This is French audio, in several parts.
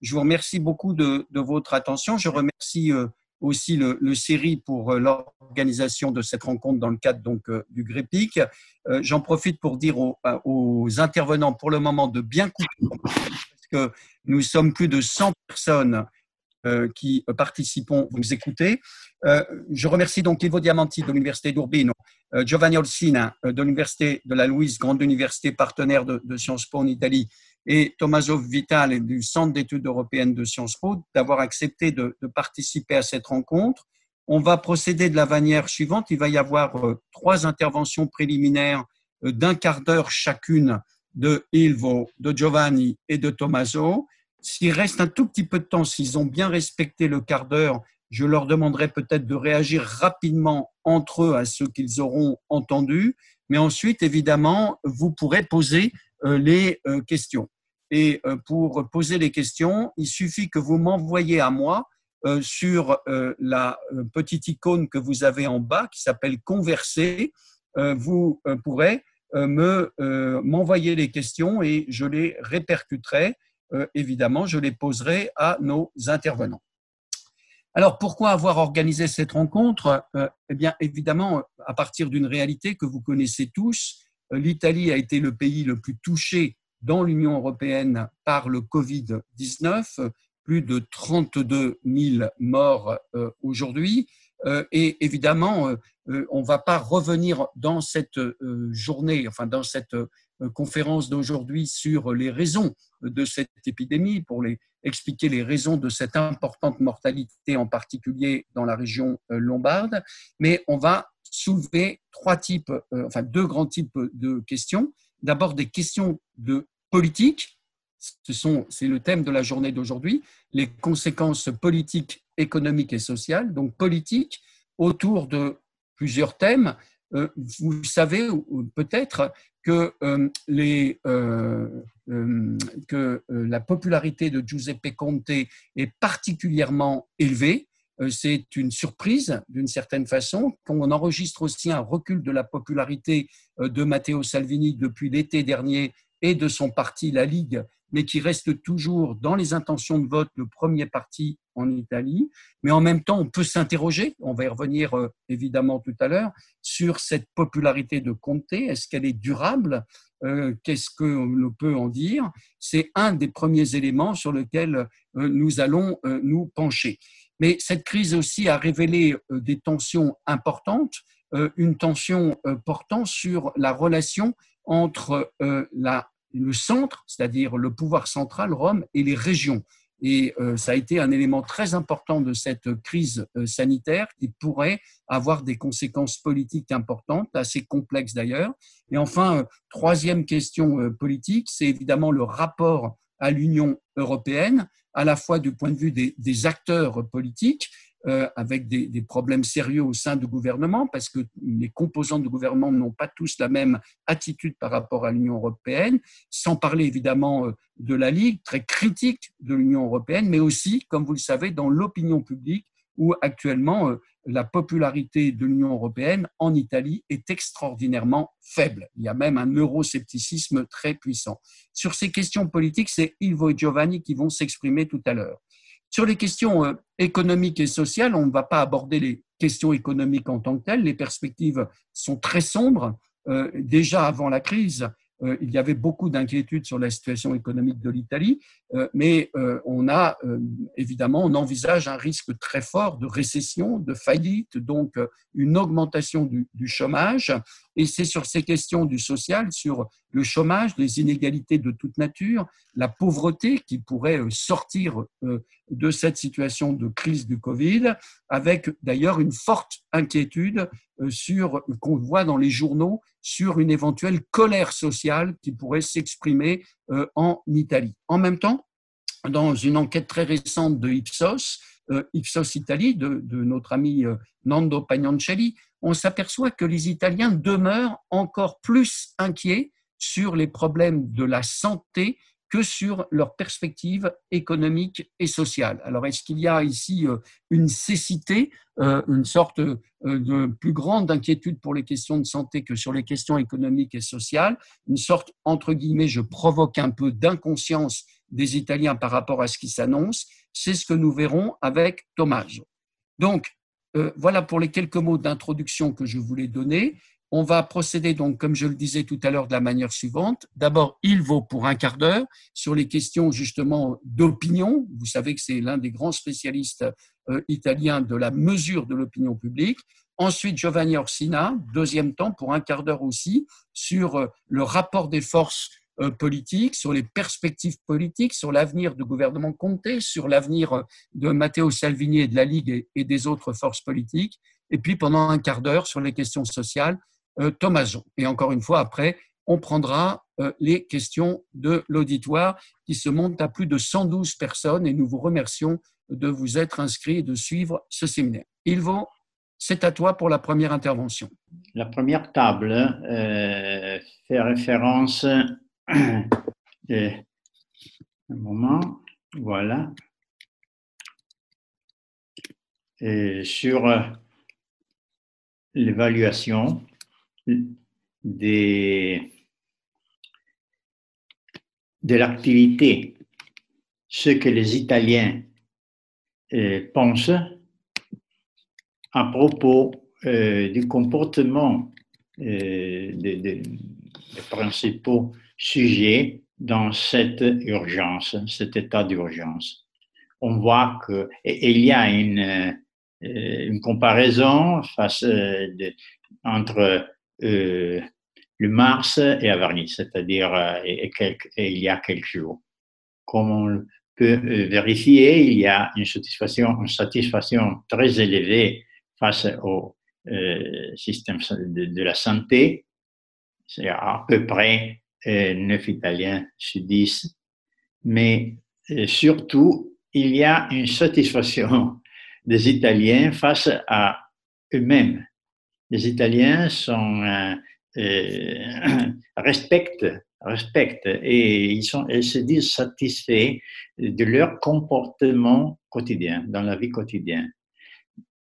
Je vous remercie beaucoup de, votre attention. Je remercie aussi le, le pour l'organisation de cette rencontre dans le cadre donc du GREPIC. J'en profite pour dire aux, intervenants pour le moment de bien couper parce que nous sommes plus de 100 personnes euh, qui participons, vous écoutez. Euh, je remercie donc Ivo Diamanti de l'Université d'Urbino, euh, Giovanni Olsina de l'Université de la Louise, grande université partenaire de, Sciences Po en Italie, et Tommaso Vitale du Centre d'études européennes de Sciences Po d'avoir accepté de, participer à cette rencontre. On va procéder de la manière suivante. Il va y avoir trois interventions préliminaires d'un quart d'heure chacune de Ilvo, de Giovanni et de Tommaso. S'il reste un tout petit peu de temps, s'ils ont bien respecté le quart d'heure, je leur demanderai peut-être de réagir rapidement entre eux à ce qu'ils auront entendu. Mais ensuite, évidemment, vous pourrez poser euh, les euh, questions. Et euh, pour poser les questions, il suffit que vous m'envoyiez à moi sur la petite icône que vous avez en bas qui s'appelle Converser. Vous pourrez me m'envoyer les questions et je les répercuterai euh, évidemment, je les poserai à nos intervenants. Alors, pourquoi avoir organisé cette rencontre? Euh, Eh bien, évidemment, à partir d'une réalité que vous connaissez tous, euh, l'Italie a été le pays le plus touché dans l'Union européenne par le Covid-19, plus de 32 000 morts aujourd'hui. Et évidemment, on ne va pas revenir dans cette journée, enfin dans cette euh, conférence d'aujourd'hui sur les raisons de cette épidémie, pour expliquer les raisons de cette importante mortalité, en particulier dans la région euh, lombarde. Mais on va soulever trois types, euh, enfin deux grands types de questions. D'abord des questions de politique. Ce c'est le thème de la journée d'aujourd'hui, les conséquences politiques, économiques et sociales. Donc politique autour de plusieurs thèmes. Vous savez peut-être que, euh, euh, euh, que la popularité de Giuseppe Conte est particulièrement élevée. C'est une surprise d'une certaine façon. qu'on enregistre aussi un recul de la popularité de Matteo Salvini depuis l'été dernier et de son parti, la Ligue, mais qui reste toujours dans les intentions de vote le premier parti en Italie. Mais en même temps, on peut s'interroger, on va y revenir euh, évidemment tout à l'heure, sur cette popularité de Conte. Est-ce qu'elle est durable? Euh, Qu'est-ce qu'on peut en dire? C'est un des premiers éléments sur lesquels euh, nous allons nous pencher. Mais cette crise aussi a révélé des tensions importantes, une tension portant sur la relation entre le centre, c'est-à-dire le pouvoir central, Rome, et les régions. Et euh, ça a été un élément très important de cette crise euh, sanitaire qui pourrait avoir des conséquences politiques importantes, assez complexes d'ailleurs. Et enfin, euh, troisième question politique, c'est évidemment le rapport à l'Union européenne, à la fois du point de vue des acteurs politiques, euh, avec des, problèmes sérieux au sein du gouvernement, parce que les composants du gouvernement n'ont pas tous la même attitude par rapport à l'Union européenne, sans parler évidemment euh, de la Ligue, très critique de l'Union européenne, mais aussi, comme vous le savez, dans l'opinion publique, où actuellement euh, la popularité de l'Union européenne en Italie est extraordinairement faible. Il y a même un euroscepticisme très puissant. Sur ces questions politiques, c'est Ilvo et Giovanni qui vont s'exprimer tout à l'heure. Sur les questions euh, économiques et sociales, on ne va pas aborder les questions économiques en tant que telles. Les perspectives sont très sombres. Euh, déjà avant la crise, il y avait beaucoup d'inquiétudes sur la situation économique de l'Italie, mais on a évidemment, on envisage un risque très fort de récession, de faillite, donc une augmentation du chômage. Et c'est sur ces questions du social, sur le chômage, les inégalités de toute nature, la pauvreté qui pourrait euh, sortir euh, de cette situation de crise du Covid, avec d'ailleurs une forte inquiétude euh, sur qu'on voit dans les journaux sur une éventuelle colère sociale qui pourrait s'exprimer en Italie. En même temps, dans une enquête très récente de Ipsos, Ipsos Italie, de, de notre ami Nando Pagnancelli, on s'aperçoit que les Italiens demeurent encore plus inquiets sur les problèmes de la santé que sur leurs perspectives économiques et sociales. Alors, est-ce qu'il y a ici euh, une cécité, euh, une sorte euh, de plus grande inquiétude pour les questions de santé que sur les questions économiques et sociales, une sorte, entre guillemets, je provoque un peu d'inconscience des Italiens par rapport à ce qui s'annonce. C'est ce que nous verrons avec Tommaso. Donc, euh, voilà pour les quelques mots d'introduction que je voulais donner. On va procéder donc, comme je le disais tout à l'heure, de la manière suivante. D'abord, il vaut pour un quart d'heure sur les questions justement d'opinion. Vous savez que c'est l'un des grands spécialistes euh, italiens de la mesure de l'opinion publique. Ensuite, Giovanni Orsina, deuxième temps, pour un quart d'heure aussi, sur euh, le rapport des forces euh, politiques, sur les perspectives politiques, sur l'avenir du gouvernement Conte, sur l'avenir de Matteo Salvini et de la Ligue et des autres forces politiques. Et puis, pendant un quart d'heure, sur les questions sociales, euh, Thomason. Et encore une fois, après, on prendra euh, les questions de l'auditoire qui se montent à plus de 112 personnes et nous vous remercions de vous être inscrits et de suivre ce séminaire. Ilvo, c'est à toi pour la première intervention. La première table euh, fait référence. Un moment, voilà. Et sur l'évaluation des, de l'activité, ce que les Italiens euh, pensent à propos euh, du comportement euh, des, principaux sujets dans cette urgence, cet état d'urgence. On voit qu'il y a une, une comparaison face, de, entre euh, le mars et Averny, c'est-à-dire euh, il y a quelques jours. Comme on peut euh, vérifier, il y a une satisfaction, une satisfaction très élevée face au système de, la santé. C'est à peu près 9 Italiens sur 10. Mais surtout, il y a une satisfaction des Italiens face à eux-mêmes les Italiens sont, euh, euh, respectent, respectent et ils se disent satisfaits de leur comportement quotidien, dans la vie quotidienne.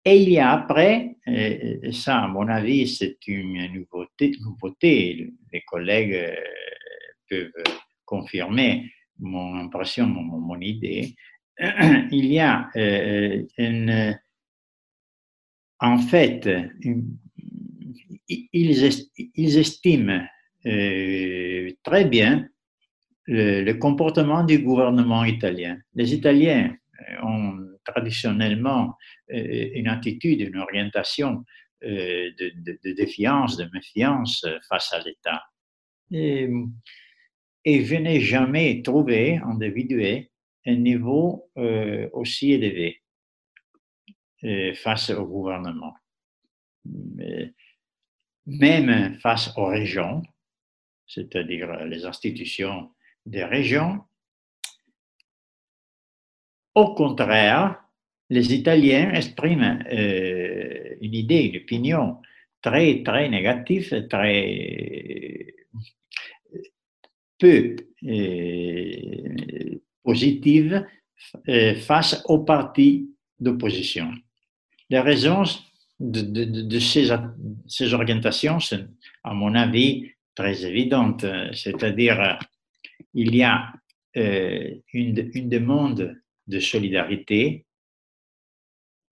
Et il y a après, et ça à mon avis c'est une nouveauté, les collègues euh, peuvent confirmer mon impression, mon, idée, il y a une, en fait ils, estiment euh, très bien le, comportement du gouvernement italien. Les Italiens euh, ont traditionnellement euh, une attitude, une orientation de, défiance, de méfiance face à l'État. Et, je n'ai jamais trouvé individué un niveau aussi élevé face au gouvernement. Même face aux régions, c'est-à-dire les institutions des régions. Au contraire, les Italiens expriment euh, une idée, une opinion très, très négative, très peu euh, positive euh, face aux partis d'opposition. Les raisons de, ces, ces, orientations sont, à mon avis, très évidentes. C'est-à-dire, il y a euh, une, une, demande de solidarité.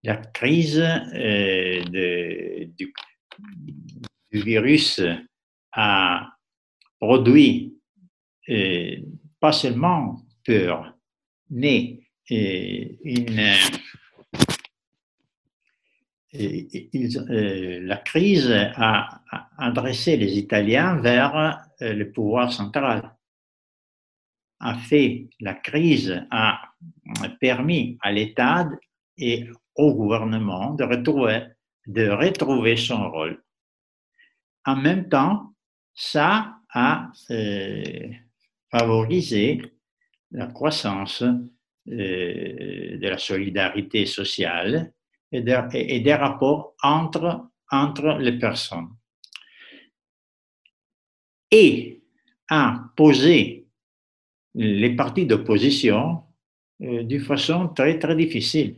La crise euh, du, virus a produit euh, pas seulement peur, mais euh, la crise a, adressé les Italiens vers le pouvoir central. A fait la crise a permis à l'État et au gouvernement de retrouver, de retrouver son rôle. En même temps, ça a euh, favorisé la croissance de la solidarité sociale et des, rapports entre, entre les personnes. Et à poser les partis d'opposition euh, d'une façon très, très difficile.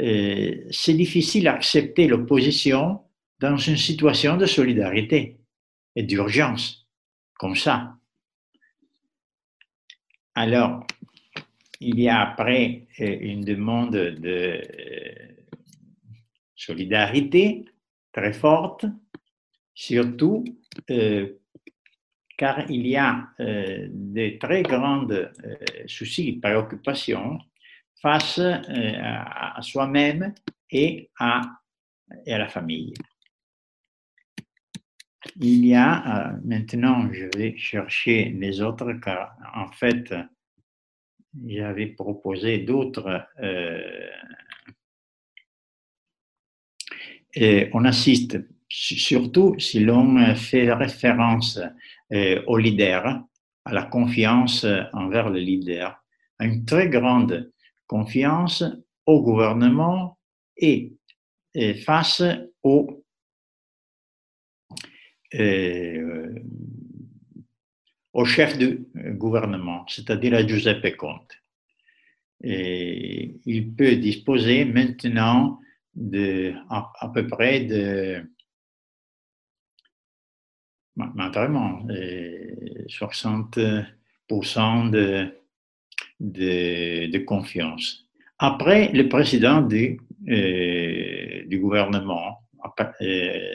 Euh, c'est difficile d'accepter l'opposition dans une situation de solidarité et d'urgence, comme ça. alors, il y a après une demande de solidarité très forte, surtout car il y a de très grandes soucis, préoccupations face à soi-même et à, et à la famille. Il y a, euh, maintenant, je vais chercher les autres car en fait, j'avais proposé d'autres. Euh, on assiste surtout si l'on fait référence euh, au leader, à la confiance envers le leader, à une très grande confiance au gouvernement et, face euh, au chef du gouvernement, c'est-à-dire à Giuseppe Conte. Il peut disposer maintenant à, peu près de vraiment 60% de, confiance. Après, le président du, euh, gouvernement, euh,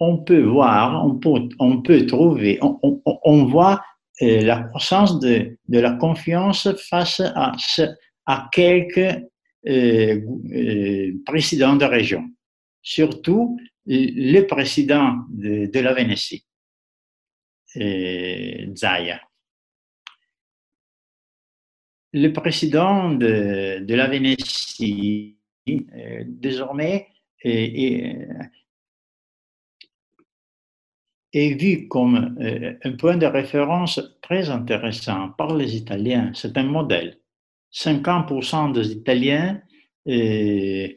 on peut voir, on peut, trouver, on, voit euh, la croissance de, la confiance face à, quelques présidents de région, surtout le président de, la Vénétie, Zaya. Le président de, la Vénétie, désormais, est est vu comme euh, un point de référence très intéressant par les Italiens. C'est un modèle. 50% des Italiens euh,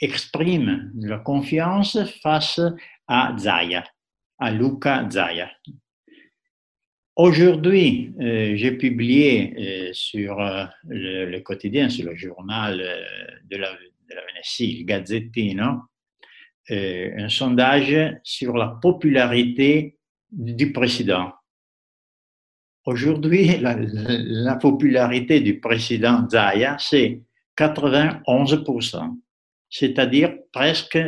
expriment la confiance face à Zaya, à Luca Zaya. Aujourd'hui, euh, j'ai publié sur le, quotidien, sur le journal de la, de la Vénétie, il Gazzettino, euh, un sondage sur la popularité du président. Aujourd'hui, la, popularité du président Zaya, c'est 91%, c'est-à-dire presque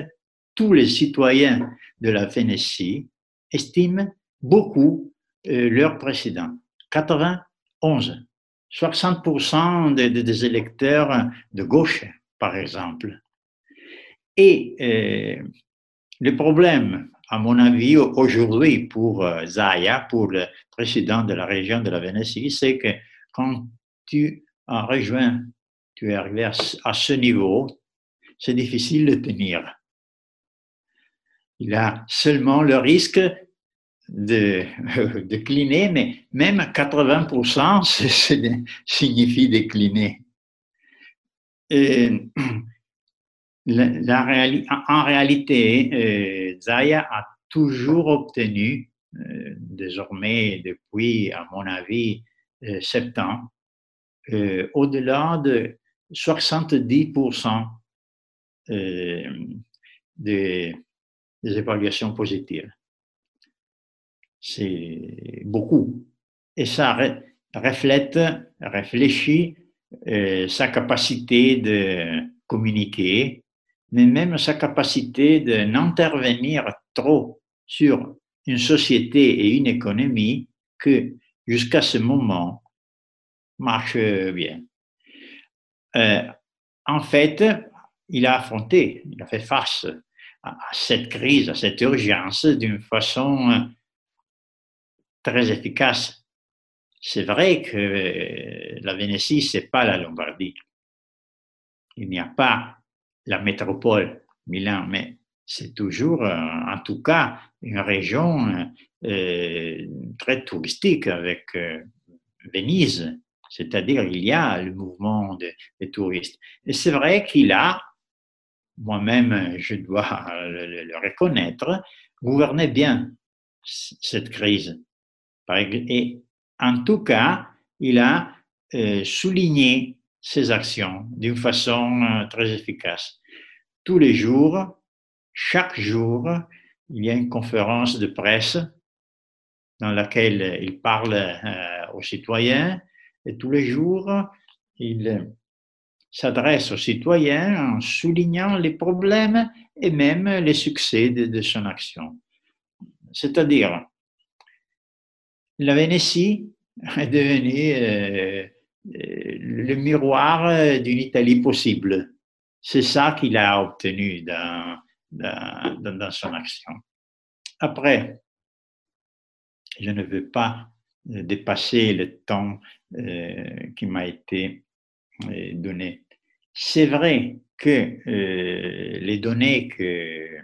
tous les citoyens de la Vénétie estiment beaucoup euh, leur président. 91. 60% des électeurs de gauche, par exemple. Et euh, le problème, à mon avis, aujourd'hui pour euh, Zaya, pour le président de la région de la Vénétie, c'est que quand tu as rejoint, tu es arrivé à, ce niveau, c'est difficile de tenir. Il a seulement le risque de décliner, mais même 80% signifie décliner. Et en réalité, euh, Zaya a toujours obtenu, euh, désormais depuis, à mon avis, euh, sept ans, au-delà de 70% des, évaluations positives. C'est beaucoup. Et ça reflète, réfléchit sa capacité de communiquer, mais même sa capacité de n'intervenir trop sur une société et une économie que jusqu'à ce moment marche bien. Euh, en fait, il a affronté, il a fait face à, cette crise, à cette urgence d'une façon très efficace. C'est vrai que la Vénétie, c'est pas la Lombardie. Il n'y a pas la métropole Milan, mais c'est toujours, euh, en tout cas, une région euh, très touristique avec euh, Venise, c'est-à-dire il y a le mouvement des touristes. Et c'est vrai qu'il a, moi-même je dois le, reconnaître, gouverné bien cette crise. Et en tout cas, il a souligné ses actions d'une façon euh, très efficace. Tous les jours, chaque jour, il y a une conférence de presse dans laquelle il parle euh, aux citoyens et tous les jours, il s'adresse aux citoyens en soulignant les problèmes et même les succès de, son action. C'est-à-dire, la Vénétie est devenue euh, le miroir d'une Italie possible. C'est ça qu'il a obtenu dans, dans, son action. Après, je ne veux pas dépasser le temps euh, qui m'a été euh, donné. C'est vrai que euh, les données que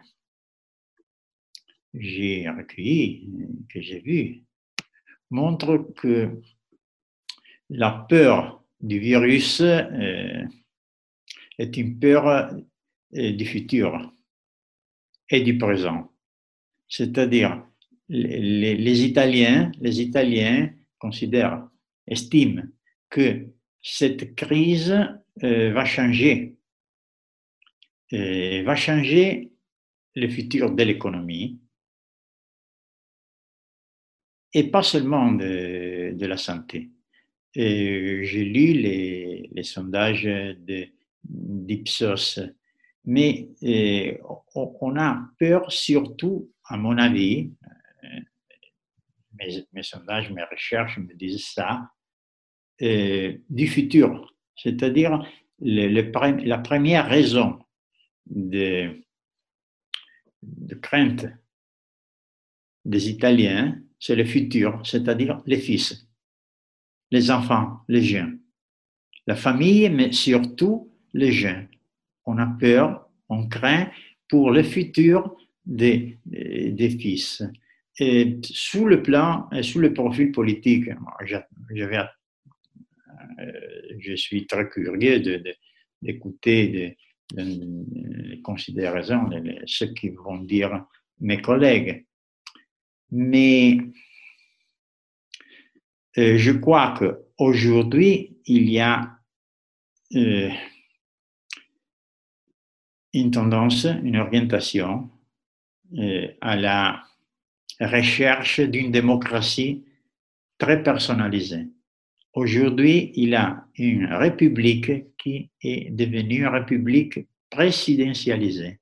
j'ai recueillies, que j'ai vues, montrent que la peur du virus est une peur du futur et du présent. C'est-à-dire, les, Italiens, les Italiens considèrent, estiment que cette crise euh, va changer, va changer le futur de l'économie. Et pas seulement de, la santé. J'ai lu les, sondages d'Ipsos mais euh, on a peur surtout, à mon avis, euh, mes, sondages, mes recherches me disent ça, euh, du futur. C'est-à-dire, la première raison de, crainte des Italiens, c'est le futur, c'est-à-dire les fils, les enfants, les jeunes. La famille, mais surtout les jeunes on a peur, on craint pour le futur des, des fils. Et sous le plan, sous le profil politique, euh, je suis très curieux d'écouter de, les considérations, de, ce qu'ils vont dire mes collègues. Mais euh, je crois qu'aujourd'hui, il y a euh, une tendance, une orientation euh, à la recherche d'une démocratie très personnalisée. Aujourd'hui, il a une république qui est devenue une république présidentialisée.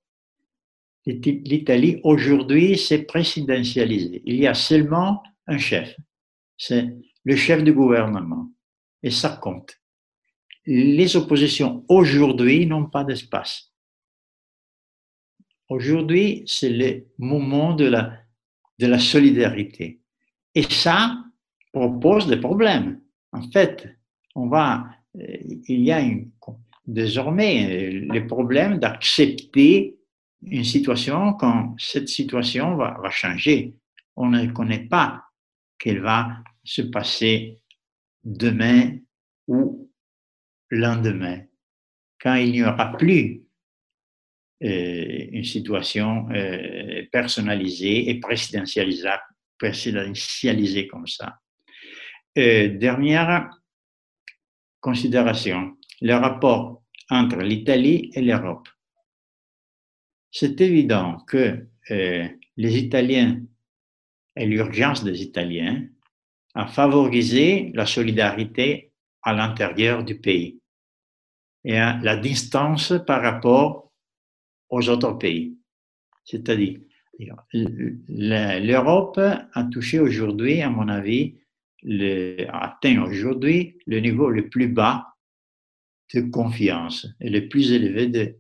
L'Italie, aujourd'hui, s'est présidentialisée. Il y a seulement un chef, c'est le chef du gouvernement, et ça compte. Les oppositions aujourd'hui n'ont pas d'espace. Aujourd'hui, c'est le moment de la, de la solidarité. Et ça propose des problèmes. En fait, on va, euh, il y a désormais le problème d'accepter une situation quand cette situation va, changer. On ne connaît pas qu'elle va se passer demain ou lendemain, quand il n'y aura plus euh, une situation euh, personnalisée et présidentialisée comme ça. Euh, dernière considération, le rapport entre l'Italie et l'Europe. C'est évident que les Italiens et l'urgence des Italiens a favorisé la solidarité à l'intérieur du pays et la distance par rapport aux autres pays. C'est-à-dire, l'Europe a touché aujourd'hui, à mon avis, atteint aujourd'hui le niveau le plus bas de confiance et le plus élevé de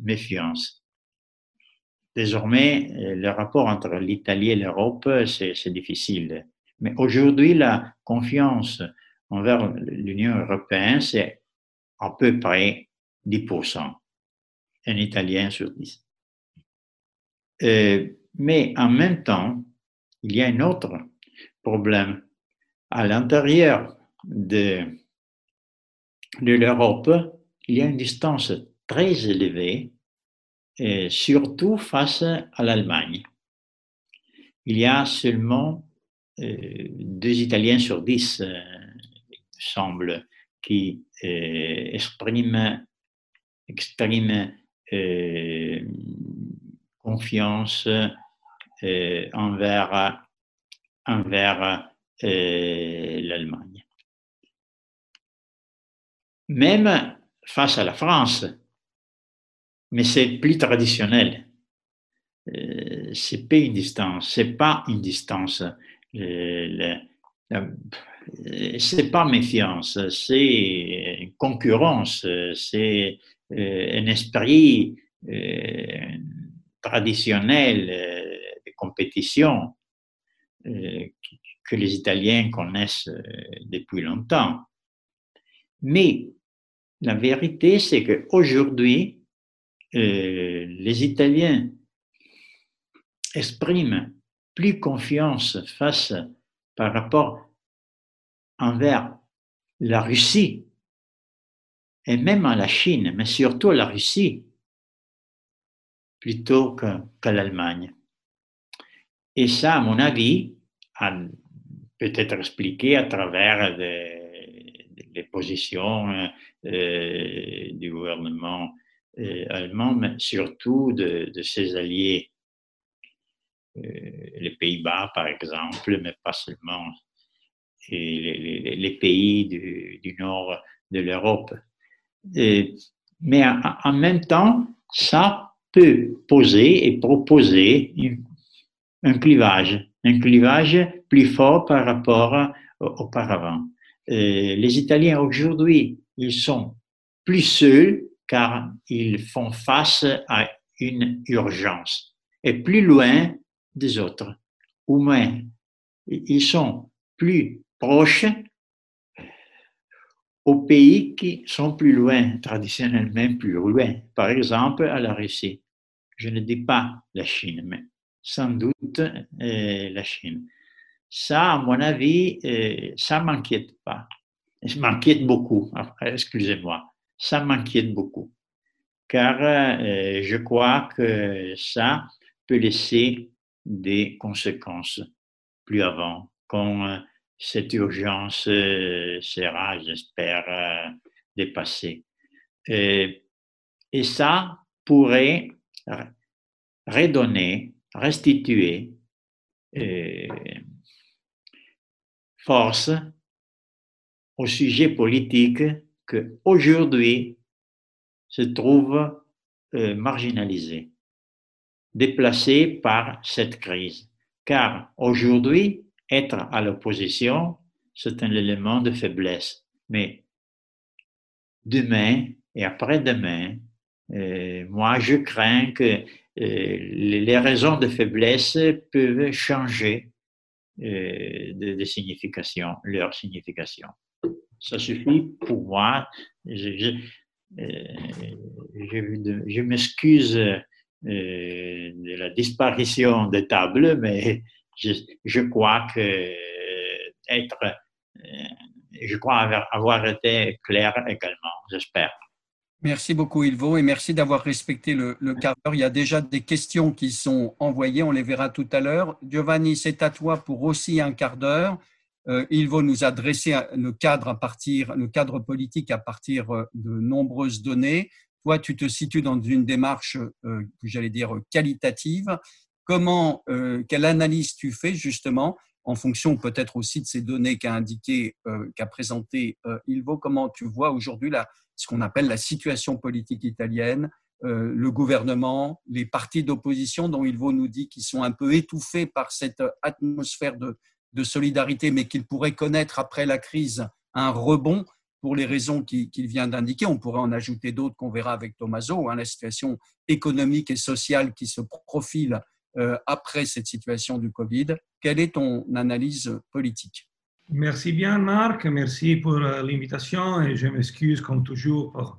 méfiance. Désormais, le rapport entre l'Italie et l'Europe, c'est difficile. Mais aujourd'hui, la confiance envers l'Union européenne, c'est à peu près 10% un Italien sur dix. Euh, mais en même temps, il y a un autre problème. À l'intérieur de, l'Europe, il y a une distance très élevée, et surtout face à l'Allemagne. Il y a seulement euh, deux Italiens sur dix, euh, semble, qui expriment, expriment euh, confiance euh, envers envers l'Allemagne. Même face à la France, mais c'est plus traditionnel. c'est pas une distance, c'est pas une distance. c'est pas méfiance, c'est concurrence, c'est un esprit traditionnel de compétition que les Italiens connaissent depuis longtemps. Mais la vérité, c'est qu'aujourd'hui, euh, les Italiens expriment plus confiance face par rapport envers la Russie et même à la Chine, mais surtout à la Russie, plutôt qu'à l'Allemagne. Et ça, à mon avis, peut être expliqué à travers les positions euh, du gouvernement euh, allemand, mais surtout de, ses alliés, euh, les Pays-Bas par exemple, mais pas seulement, les, pays du, nord de l'Europe. Mais en, même temps, ça peut poser et proposer un clivage, un clivage plus fort par rapport auparavant. les Italiens aujourd'hui ils sont plus seuls car ils font face à une urgence et plus loin des autres. Ou moins, ils sont plus proches aux pays qui sont plus loin, traditionnellement plus loin. Par exemple, à la Russie. Je ne dis pas la Chine, mais sans doute euh, la Chine. Ça, à mon avis, euh, ça m'inquiète pas. Je m'inquiète beaucoup, excusez-moi, ça m'inquiète beaucoup, car euh, je crois que ça peut laisser des conséquences plus avant, quand euh, cette urgence euh, sera, j'espère, dépassée. Et ça pourrait redonner, restituer force au sujet politique que aujourd'hui se trouve euh, marginalisé, déplacé par cette crise. Car aujourd'hui, être à l'opposition, c'est un élément de faiblesse. Mais demain et après-demain, euh, moi, je crains que euh, les raisons de faiblesse peuvent changer de, de signification, leur signification. Ça suffit pour moi. Je, euh, m'excuse euh, de la disparition des tables, mais je, crois que euh, être, je crois avoir, été clair également, j'espère. Merci beaucoup, Ilvo, et merci d'avoir respecté le, le quart d'heure. Il y a déjà des questions qui sont envoyées, on les verra tout à l'heure. Giovanni, c'est à toi pour aussi un quart d'heure. Euh, il va nous adresser le cadre à partir, le cadre politique à partir euh, de nombreuses données. Toi, tu te situes dans une démarche, euh, j'allais dire, qualitative. Comment, quelle analyse tu fais justement en fonction peut-être aussi de ces données qu'a indiqué, qu'a présenté Ilvo, comment tu vois aujourd'hui ce qu'on appelle la situation politique italienne, le gouvernement, les partis d'opposition dont Ilvo nous dit qu'ils sont un peu étouffés par cette atmosphère de, solidarité, mais qu'il pourrait connaître après la crise un rebond pour les raisons qu'il vient d'indiquer. On pourrait en ajouter d'autres qu'on verra avec Tomaso, hein, la situation économique et sociale qui se profile euh, après cette situation du Covid. Quelle est ton analyse politique? Merci bien, Marc. Merci pour euh, l'invitation et je m'excuse comme toujours pour,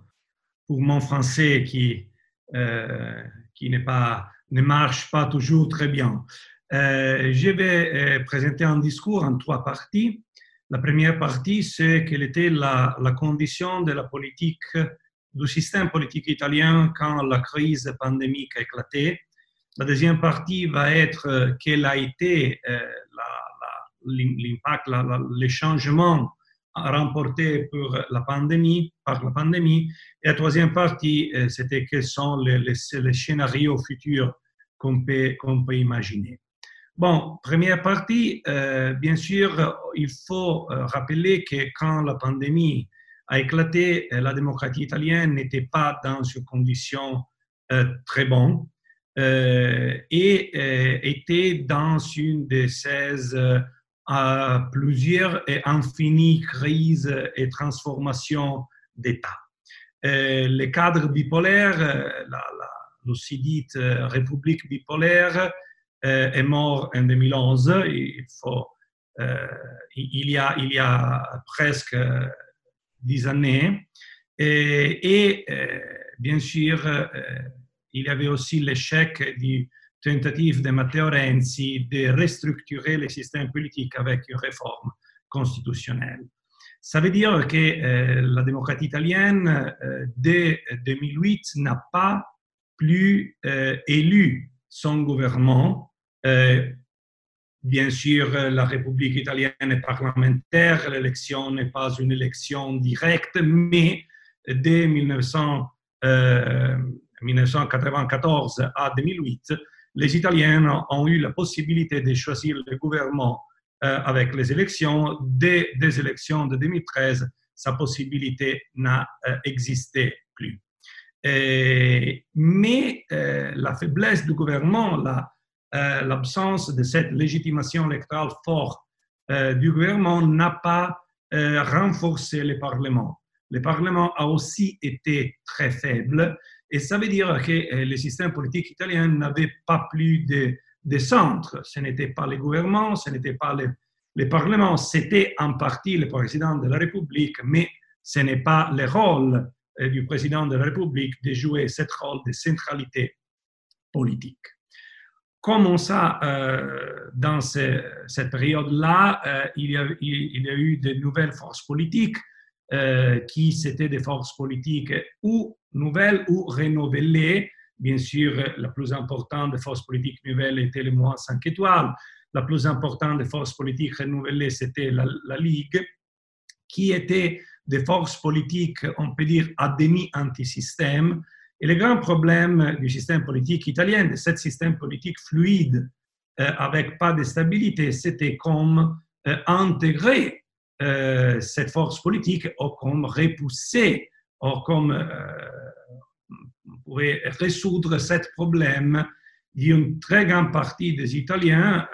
pour, mon français qui, euh, qui pas, ne marche pas toujours très bien. Euh, je vais euh, présenter un discours en trois parties. La première partie, c'est quelle était la, la, condition de la politique, du système politique italien quand la crise pandémique a éclaté. La deuxième partie va être euh, quel a été l'impact, les changements remportés pour la pandémie, par la pandémie. Et la troisième partie, c'était quels sont les, les, les scénarios futurs qu'on peut, imaginer. Bon, première partie, euh, bien sûr, il faut euh, rappeler que quand la pandémie a éclaté, la démocratie italienne n'était pas dans une condition très bonne et était dans une de ces plusieurs et infinies crises et transformations d'État. le cadre bipolaire, la, l'Occidite République bipolaire, euh, est mort en 2011. Il, faut, euh, il, y, a, il y a presque dix années. Et, euh, bien sûr, il y avait aussi l'échec du tentative de Matteo Renzi de restructurer le système politique avec une réforme constitutionnelle. Ça veut dire que la démocratie italienne, dès 2008, n'a pas plus élu son gouvernement euh, bien sûr, la République italienne est parlementaire, l'élection n'est pas une élection directe, mais dès 1994 euh, à 2008, les Italiens ont eu la possibilité de choisir le gouvernement euh, avec les élections. Dès les élections de 2013, sa possibilité n'a existé plus. mais la faiblesse du gouvernement, la, euh, l'absence de cette légitimation électorale forte euh, du gouvernement n'a pas euh, renforcé le Parlement. Le Parlement a aussi été très faible et ça veut dire que le système politique italien n'avait pas plus de, de, centre. Ce n'était pas le gouvernement, ce n'était pas le, le Parlement, c'était en partie le président de la République, mais ce n'est pas le rôle du président de la République de jouer ce rôle de centralité politique. Comment ça, euh, dans cette période-là, euh, il, y a eu de nouvelles forces politiques euh, qui c'était des forces politiques ou nouvelles ou renouvelées. Bien sûr, la plus importante des forces politiques nouvelles était le mois 5 étoiles. La plus importante des forces politiques renouvelées, c'était la, la, Ligue, qui était des forces politiques, on peut dire, à demi anti-système, et le grand problème du système politique italien, de ce système politique fluide, euh, avec pas de stabilité, c'était comme euh, intégrer euh, cette force politique ou comme repousser, ou comme on pourrait résoudre ce problème d'une très grande partie des Italiens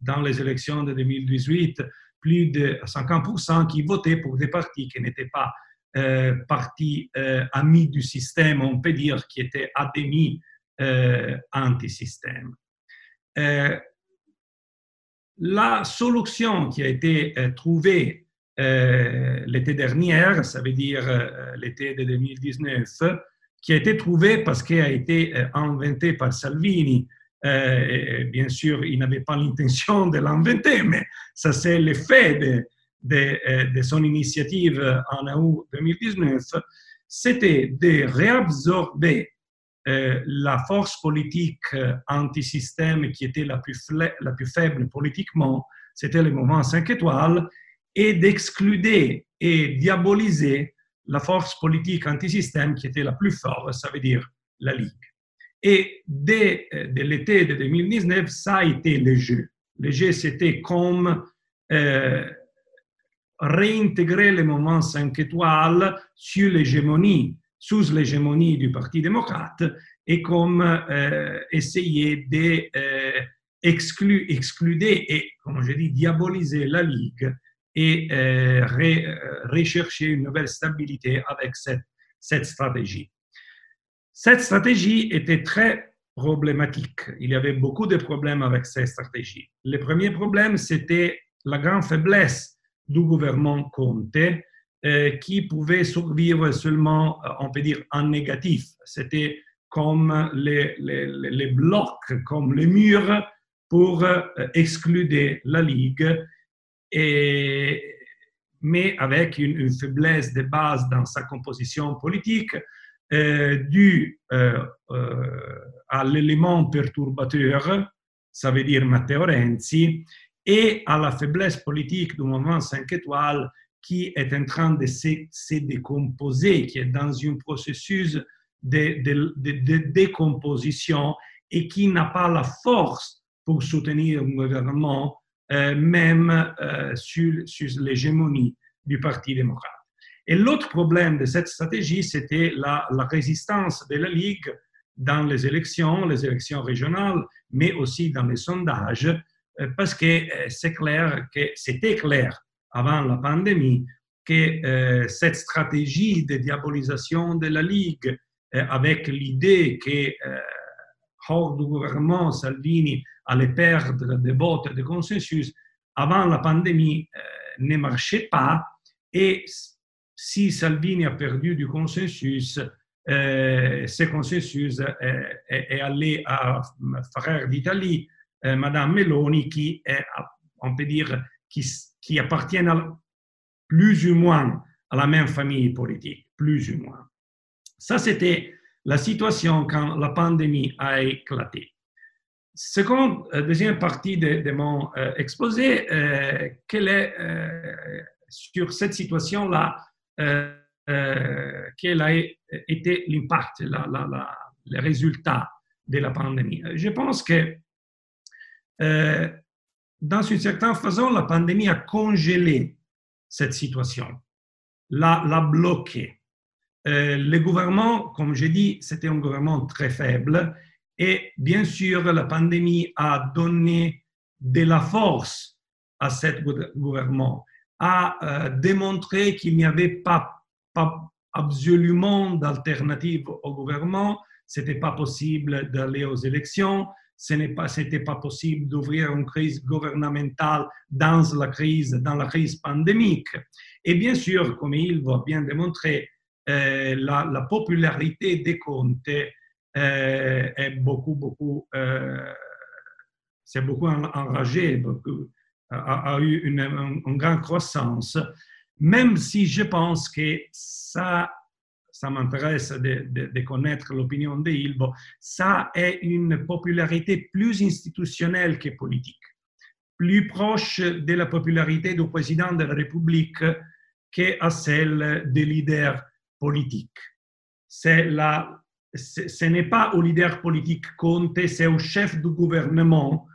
dans les élections de 2018, plus de 50% qui votaient pour des partis qui n'étaient pas euh, parti euh, ami du système, on peut dire, qui demi euh, anti-système. La solution qui a été trouvée l'été dernier, ça veut dire l'été de 2019, qui a été trouvée parce qu'elle a été inventée par Salvini. bien sûr, il n'avait pas l'intention de l'inventer, mais ça c'est l'effet de, de, son initiative en août 2019, c'était de réabsorber euh, la force politique euh, anti-système qui était la plus, faible politiquement, c'était le mouvement 5 étoiles, et d'exclure et diaboliser la force politique anti-système qui était la plus forte, ça veut dire la Ligue. Et dès euh, l'été de 2019, ça a été le jeu. Le jeu, c'était comme euh, réintégrer le mouvement 5 étoiles sur l'hégémonie, sous l'hégémonie du Parti démocrate et comme euh, essayer d'exclure, euh, et, comme je dis, diaboliser la Ligue et euh, rechercher une nouvelle stabilité avec cette, cette stratégie. Cette stratégie était très problématique. Il y avait beaucoup de problèmes avec cette stratégie. Le premier problème, c'était la grande faiblesse du gouvernement Conte qui pouvait survivre seulement, euh, on peut dire, en négatif. C'était comme les, blocs, comme les murs pour euh, exclure la Ligue, mais avec une, faiblesse de base dans sa composition politique due à l'élément perturbateur, ça veut dire Matteo Renzi, et à la faiblesse politique du mouvement 5 étoiles qui est en train de se, décomposer, qui est dans un processus de, décomposition et qui n'a pas la force pour soutenir un gouvernement, même sur, sur l'hégémonie du Parti démocrate. Et l'autre problème de cette stratégie, c'était la, la, résistance de la Ligue dans les élections, les élections régionales, mais aussi dans les sondages, parce que c'est clair que c'était clair avant la pandémie que euh, cette stratégie de diabolisation de la Ligue, euh, avec l'idée que euh, hors du gouvernement, Salvini allait perdre des votes de consensus, avant la pandémie, ne marchait pas. Et si Salvini a perdu du consensus, ce consensus est, allé à frère d'Italie, Madame Meloni, qui est, on peut dire, qui, qui appartiennent plus ou moins à la même famille politique, plus ou moins. Ça, c'était la situation quand la pandémie a éclaté. Seconde, euh, deuxième partie de, mon euh, exposé, euh, quel est sur cette situation-là, quel a été l'impact, la, la, les résultats de la pandémie. Je pense que dans une certaine façon, la pandémie a congelé cette situation, l'a, l'a bloqué. Euh, le gouvernement, comme j'ai dit, c'était un gouvernement très faible et bien sûr, la pandémie a donné de la force à ce gouvernement, a euh, démontré qu'il n'y avait pas, pas absolument d'alternative au gouvernement, c'était pas possible d'aller aux élections, ce n'est pas, possible d'ouvrir une crise gouvernementale dans la crise, dans la crise pandémique. Et bien sûr, comme il va bien démontrer, euh, la, popularité des comptes euh, est beaucoup, beaucoup, euh, c'est beaucoup enragé, a, eu une, une grande croissance, même si je pense que ça ça m'intéresse de, connaître l'opinion de Ilbo, ça est une popularité plus institutionnelle que politique, plus proche de la popularité du président de la République qu'à celle des leaders politiques. La, ce n'est pas au leader politique compte, c'est au chef du gouvernement,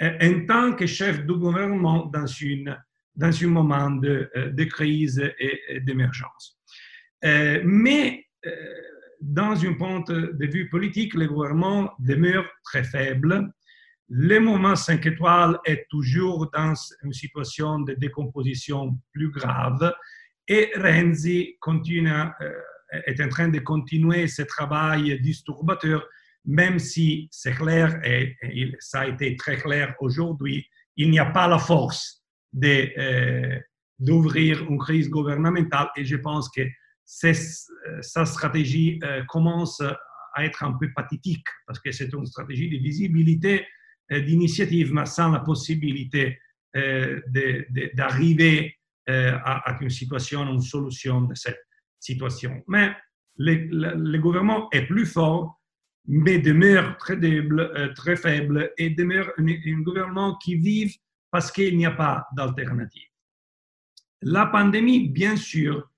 euh, en tant que chef du gouvernement dans, une, dans un moment euh, de crise et d'émergence. Euh, mais euh, dans un point de vue politique, le gouvernement demeure très faible. Le mouvement 5 étoiles est toujours dans une situation de décomposition plus grave et Renzi continue, euh, est en train de continuer ce travail disturbateur, même si c'est clair, et, ça a été très clair aujourd'hui, il n'y a pas la force d'ouvrir une crise gouvernementale et je pense que sa stratégie euh, commence à être un peu pathétique parce que c'est une stratégie de visibilité, euh, d'initiative, mais sans la possibilité d'arriver à, une situation, une solution de cette situation. Mais le, gouvernement est plus fort, mais demeure très, très faible et demeure un, gouvernement qui vit parce qu'il n'y a pas d'alternative. La pandémie, bien sûr,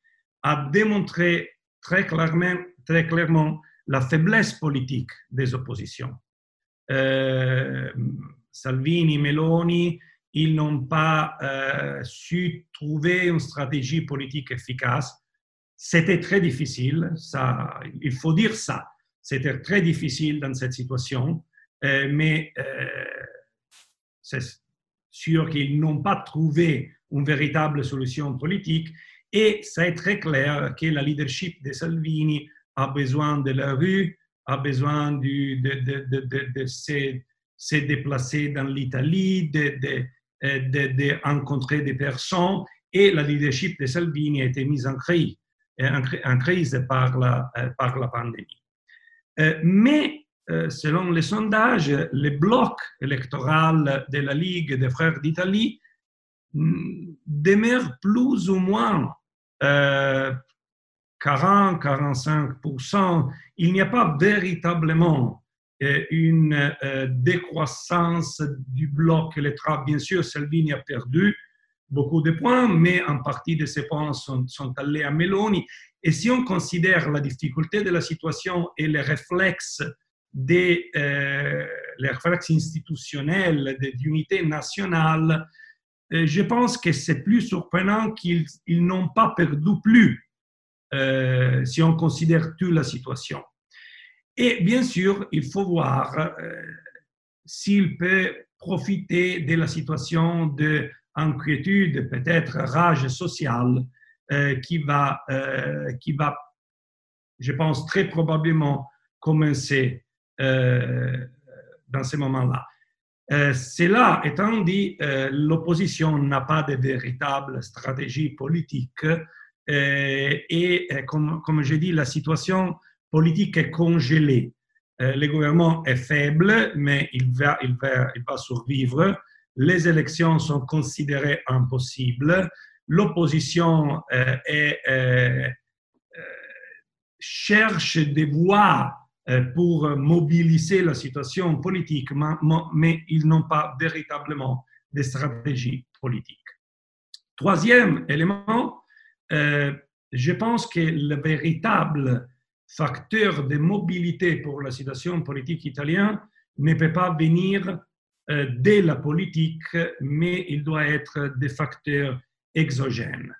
a démontré très clairement, la faiblesse politique des oppositions. Euh, Salvini, Meloni, ils n'ont pas euh, su trouver une stratégie politique efficace. C'était très difficile, il faut dire ça. C'était très difficile dans cette situation, euh, mais c'est sûr qu'ils n'ont pas trouvé une véritable solution politique et c'est très clair que la leadership de Salvini a besoin de la rue, a besoin de, se, déplacer dans l'Italie, de, rencontrer des personnes. Et la leadership de Salvini a été mise en crise, en crise par, la, pandémie. Euh, mais euh, selon les sondages, le bloc électoral de la Ligue des Frères d'Italie mm, demeure plus ou moins 40-45%, il n'y a pas véritablement euh, une euh, décroissance du bloc électoral. Bien sûr, Salvini a perdu beaucoup de points, mais en partie de ces points sont, sont allés à Meloni. Et si on considère la difficulté de la situation et les réflexes de euh, les réflexes institutionnels d'unité nationale, euh, je pense que c'est plus surprenant qu'ils n'ont pas perdu plus euh, si on considère toute la situation. Et bien sûr, il faut voir euh, s'il peut profiter de la situation d'inquiétude, peut-être rage sociale, qui, va, qui va, je pense, très probablement commencer dans ce moment-là. Euh, cela étant dit, euh, l'opposition n'a pas de véritable stratégie politique euh, et, comme, je dis, la situation politique est congelée. le gouvernement est faible, mais il va, survivre. Les élections sont considérées impossibles. L'opposition cherche des voies pour mobiliser la situation politique, mais ils n'ont pas véritablement de stratégie politique. Troisième élément, euh, je pense que le véritable facteur de mobilité pour la situation politique italienne ne peut pas venir euh, de la politique, mais il doit être des facteurs exogènes.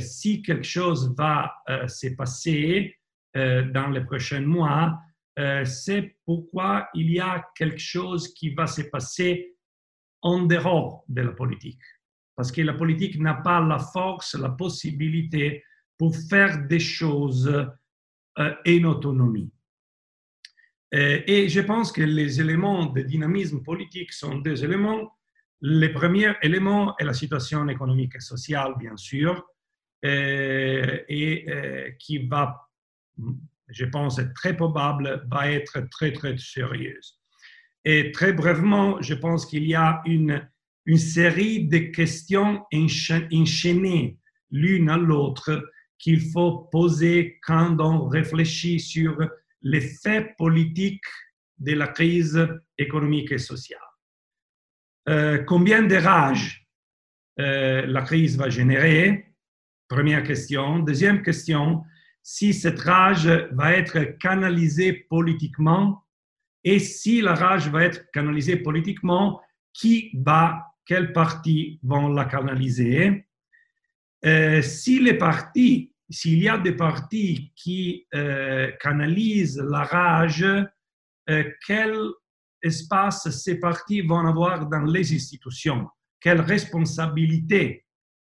si quelque chose va se passer, euh, dans les prochains mois, euh, c'est pourquoi il y a quelque chose qui va se passer en dehors de la politique. Parce que la politique n'a pas la force, la possibilité pour faire des choses euh, en autonomie. Et je pense que les éléments de dynamisme politique sont deux éléments. Le premier élément est la situation économique et sociale, bien sûr, et qui va je pense, très probable, va être très, très sérieuse. Et très brièvement, je pense qu'il y a une, une série de questions enchaînées l'une à l'autre qu'il faut poser quand on réfléchit sur l'effet politique de la crise économique et sociale. Euh, combien de rage euh, la crise va générer? Première question. Deuxième question, si cette rage va être canalisée politiquement et si la rage va être canalisée politiquement, qui va, quels partis vont la canaliser? Euh, Si les partis, s'il y a des partis qui euh, canalisent la rage, euh, quel espace ces partis vont avoir dans les institutions? Quelle responsabilité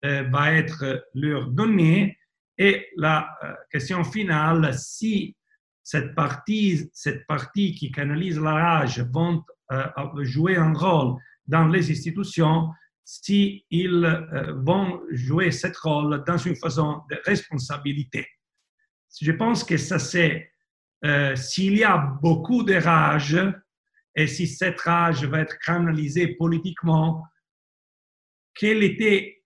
va être leur donnée? Et la euh, question finale, si cette partie, cette partie qui canalise la rage vont euh, jouer un rôle dans les institutions, s'ils ils euh, vont jouer ce rôle dans une façon de responsabilité. Je pense que ça c'est, s'il y a beaucoup de rage et si cette rage va être canalisée politiquement, quelle,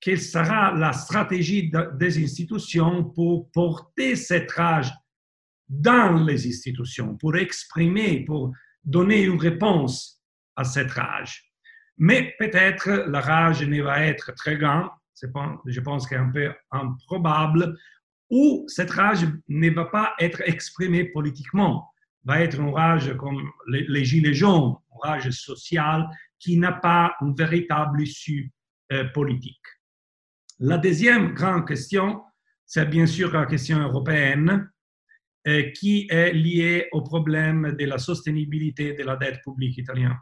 quelle sera la stratégie des institutions pour porter cette rage dans les institutions, pour exprimer, pour donner une réponse à cette rage. Mais peut-être la rage ne va être très grande, je pense qu'un peu improbable, ou cette rage ne va pas être exprimée politiquement, va être une rage comme les, les gilets jaunes, une rage sociale qui n'a pas une véritable issue politique. La deuxième grande question, c'est bien sûr la question européenne, euh, qui est liée au problème de la soutenabilité de la dette publique italienne.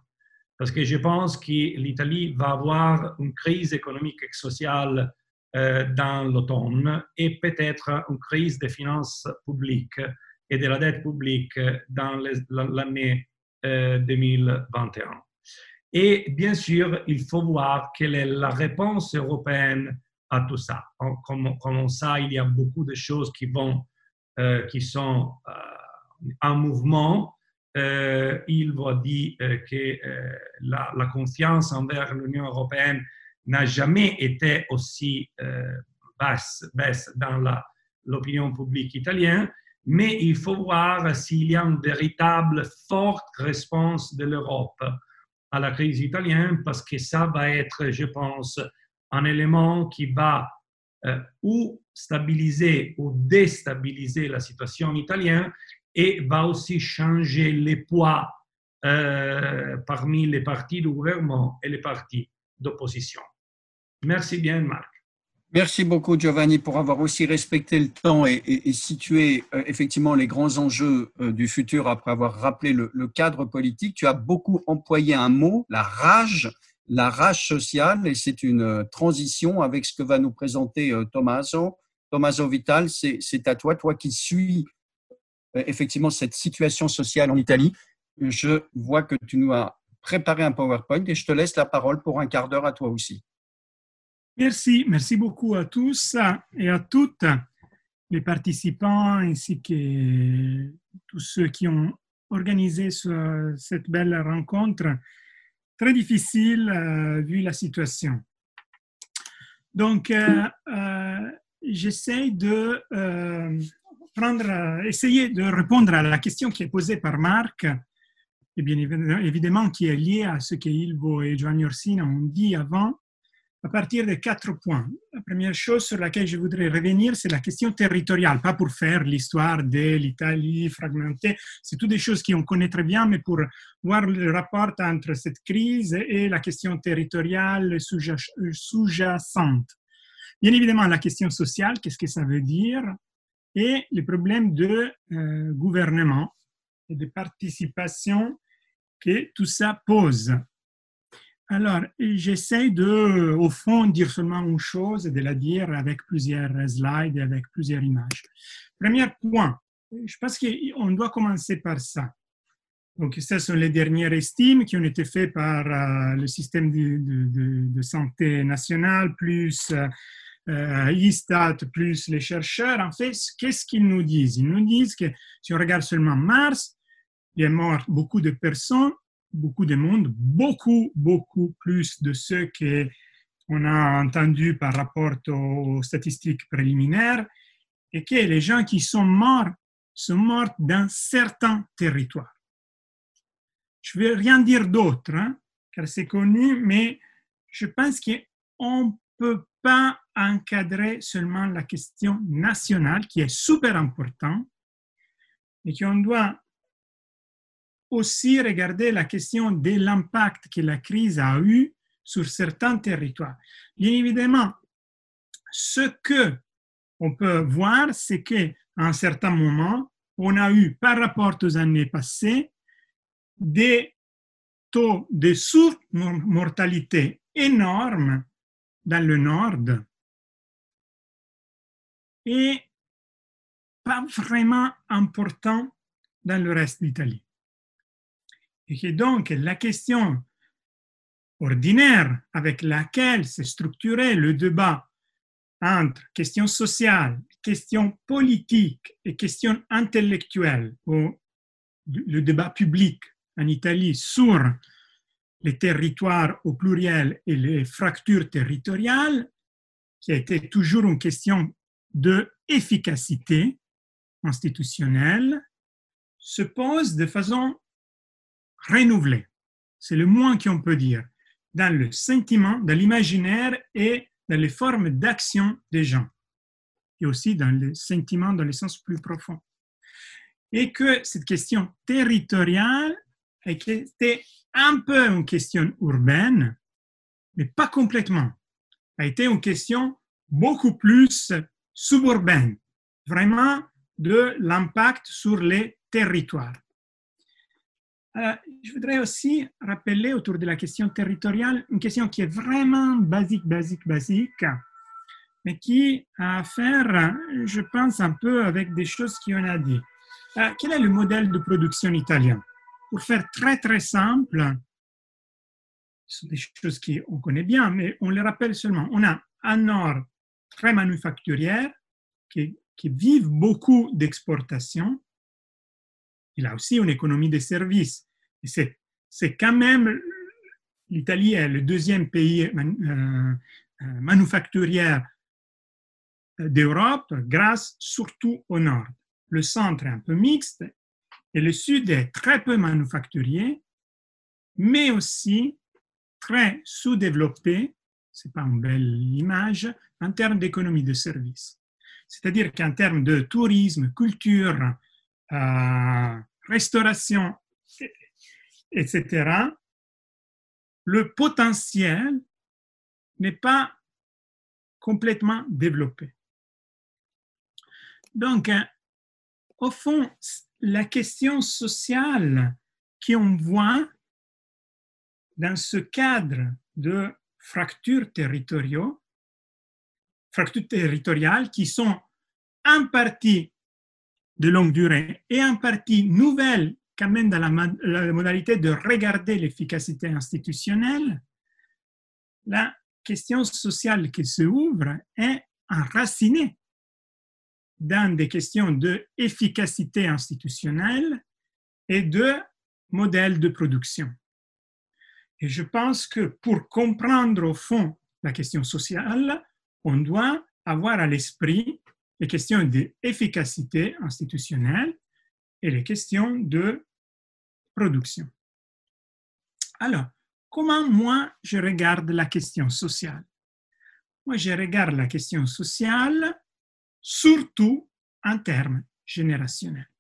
Parce que je pense que l'Italie va avoir une crise économique et sociale euh, dans l'automne et peut-être une crise des finances publiques et de la dette publique dans l'année 2021. Et bien sûr, il faut voir quelle est la réponse européenne à tout ça. Comme, comme ça, il y a beaucoup de choses qui, vont, euh, qui sont euh, en mouvement. Euh, il va dire que la, confiance envers l'Union européenne n'a jamais été aussi basse, dans l'opinion publique italienne, mais il faut voir s'il y a une véritable forte réponse de l'Europe à la crise italienne parce que ça va être, je pense, un élément qui va euh, ou stabiliser ou déstabiliser la situation italienne et va aussi changer les poids euh, parmi les partis du gouvernement et les partis d'opposition. Merci bien, Marc. Merci beaucoup, Giovanni, pour avoir aussi respecté le temps et, situé euh, effectivement les grands enjeux euh, du futur après avoir rappelé le, cadre politique. Tu as beaucoup employé un mot, la rage, la rage sociale, et c'est une euh, transition avec ce que va nous présenter Tommaso. Tommaso Vital, c'est à toi, toi qui suis effectivement cette situation sociale en Italie. Je vois que tu nous as préparé un PowerPoint et je te laisse la parole pour un quart d'heure à toi aussi. Merci, merci beaucoup à tous et à toutes les participants ainsi que tous ceux qui ont organisé cette belle rencontre très difficile euh, vu la situation. Donc, euh, euh, j'essaie de prendre, essayer de répondre à la question qui est posée par Marc, et bien évidemment qui est liée à ce que Ilvo et Giovanni Orsina ont dit avant, à partir de quatre points. La première chose sur laquelle je voudrais revenir, c'est la question territoriale, pas pour faire l'histoire de l'Italie fragmentée, c'est toutes des choses qu'on connaît très bien, mais pour voir le rapport entre cette crise et la question territoriale sous-jacente. Bien évidemment, la question sociale, qu'est-ce que ça veut dire, et les problèmes de euh, gouvernement et de participation que tout ça pose. Alors, j'essaie de, au fond, dire seulement une chose et de la dire avec plusieurs slides et avec plusieurs images. Premier point, je pense qu'on doit commencer par ça. Donc, ce sont les dernières estimes qui ont été faites par euh, le système de, santé national, plus euh, ISTAT, plus les chercheurs. En fait, qu'est-ce qu'ils nous disent? Ils nous disent que si on regarde seulement Mars, il y a mort beaucoup de personnes beaucoup de monde, beaucoup, beaucoup plus de ce qu'on a entendu par rapport aux statistiques préliminaires, et que les gens qui sont morts sont morts dans certains territoires. Je ne vais rien dire d'autre, hein, car c'est connu, mais je pense qu'on ne peut pas encadrer seulement la question nationale, qui est super importante, et qu'on doit aussi regarder la question de l'impact que la crise a eu sur certains territoires. Bien évidemment, ce que on peut voir, c'est qu'à un certain moment, on a eu, par rapport aux années passées, des taux de sous-mortalité énormes dans le nord et pas vraiment importants dans le reste d'Italie. Et donc la question ordinaire avec laquelle s'est structuré le débat entre questions sociales, questions politiques et questions intellectuelles, le débat public en Italie sur les territoires au pluriel et les fractures territoriales, qui a été toujours une question de efficacité institutionnelle, se pose de façon renouvelé. C'est le moins qu'on peut dire dans le sentiment, dans l'imaginaire et dans les formes d'action des gens. Et aussi dans le sentiment dans le sens plus profond. Et que cette question territoriale était un peu une question urbaine, mais pas complètement. A été une question beaucoup plus suburbaine, vraiment de l'impact sur les territoires. Je voudrais aussi rappeler autour de la question territoriale une question qui est vraiment basique, basique, basique, mais qui a à faire, je pense, un peu avec des choses qu'on a dit. Euh, quel est le modèle de production italien? Pour faire très, très simple, ce sont des choses qu'on connaît bien, mais on les rappelle seulement. On a un nord très manufacturière qui, qui beaucoup d'exportation. Il a aussi une économie de services c'est quand même, l'Italie est le deuxième pays euh, euh, manufacturier d'Europe grâce surtout au nord. Le centre est un peu mixte et le sud est très peu manufacturier, mais aussi très sous-développé, c'est pas une belle image, en termes d'économie de services. C'est-à-dire qu'en termes de tourisme, culture, euh, restauration etc., le potentiel n'est pas complètement développé. Donc, au fond, la question sociale qu'on voit dans ce cadre de fractures territoriaux, fractures territoriales qui sont en partie de longue durée et en partie nouvelles quand même dans la, la modalité de regarder l'efficacité institutionnelle, la question sociale qui se ouvre est enracinée dans des questions d'efficacité institutionnelle et de modèle de production. Et je pense que pour comprendre au fond la question sociale, on doit avoir à l'esprit les questions d'efficacité institutionnelle et les questions de Alors, comment moi je regarde la question sociale? Moi, je regarde la question sociale surtout en termes générationnels.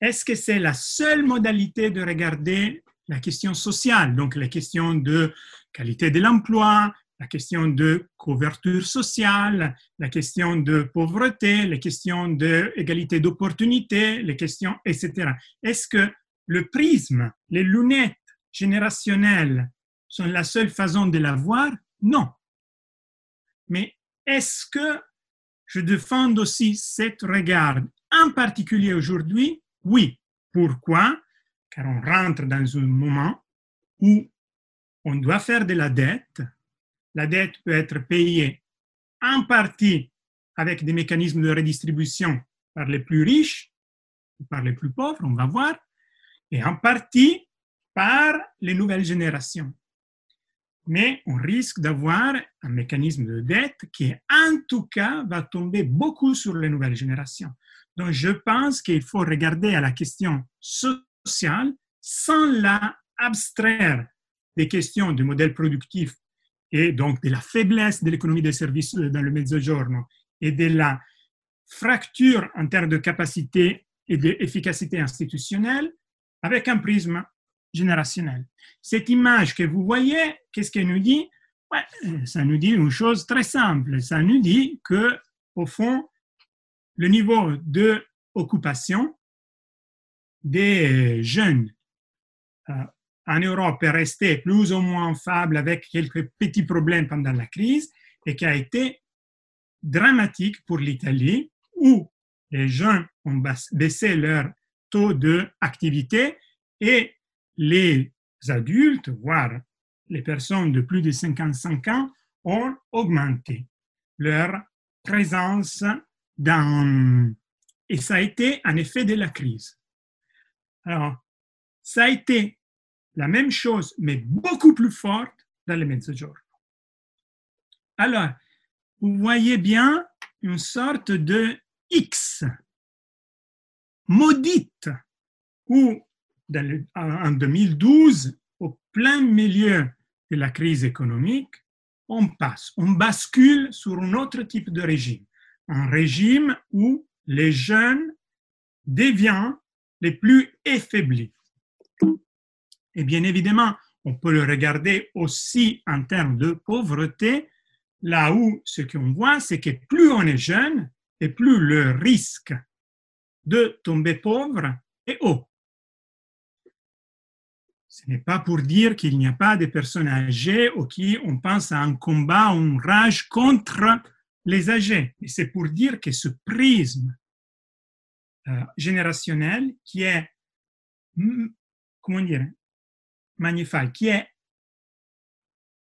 Est-ce que c'est la seule modalité de regarder la question sociale, donc la question de qualité de l'emploi, la question de couverture sociale, la question de pauvreté, les questions d'égalité d'opportunité, les questions, etc. Est-ce que le prisme, les lunettes générationnelles sont la seule façon de la voir? Non. Mais est-ce que je défends aussi cette regard, en particulier aujourd'hui Oui. Pourquoi? Car on rentre dans un moment où on doit faire de la dette, la dette peut être payée en partie avec des mécanismes de redistribution par les plus riches par les plus pauvres, on va voir, et en partie par les nouvelles générations. Mais on risque d'avoir un mécanisme de dette qui, en tout cas, va tomber beaucoup sur les nouvelles générations. Donc, je pense qu'il faut regarder à la question sociale sans la abstraire des questions du modèle productif et donc de la faiblesse de l'économie des services dans le mezzogiorno et de la fracture en termes de capacité et d'efficacité institutionnelle avec un prisme générationnel. Cette image que vous voyez, qu'est-ce qu'elle nous dit? Ça nous dit une chose très simple. Ça nous dit que, au fond, le niveau d'occupation des jeunes euh, en Europe est resté plus ou moins faible avec quelques petits problèmes pendant la crise et qui a été dramatique pour l'Italie où les jeunes ont baissé leur taux d'activité et les adultes, voire les personnes de plus de 55 ans, ont augmenté leur présence dans... Et ça a été un effet de la crise. Alors, ça a été la même chose, mais beaucoup plus forte dans le Mezzogiorno. Alors, vous voyez bien une sorte de X maudite, où en 2012, au plein milieu de la crise économique, on passe, on bascule sur un autre type de régime, un régime où les jeunes deviennent les plus affaiblis. Et bien évidemment, on peut le regarder aussi en termes de pauvreté, là où ce qu'on voit, c'est que plus on est jeune et plus le risque de tomber pauvre est haut. Ce n'est pas pour dire qu'il n'y a pas de personnes âgées ou qui on pense à un combat une rage contre les âgés. C'est pour dire que ce prisme euh, générationnel qui est, mm, comment dire,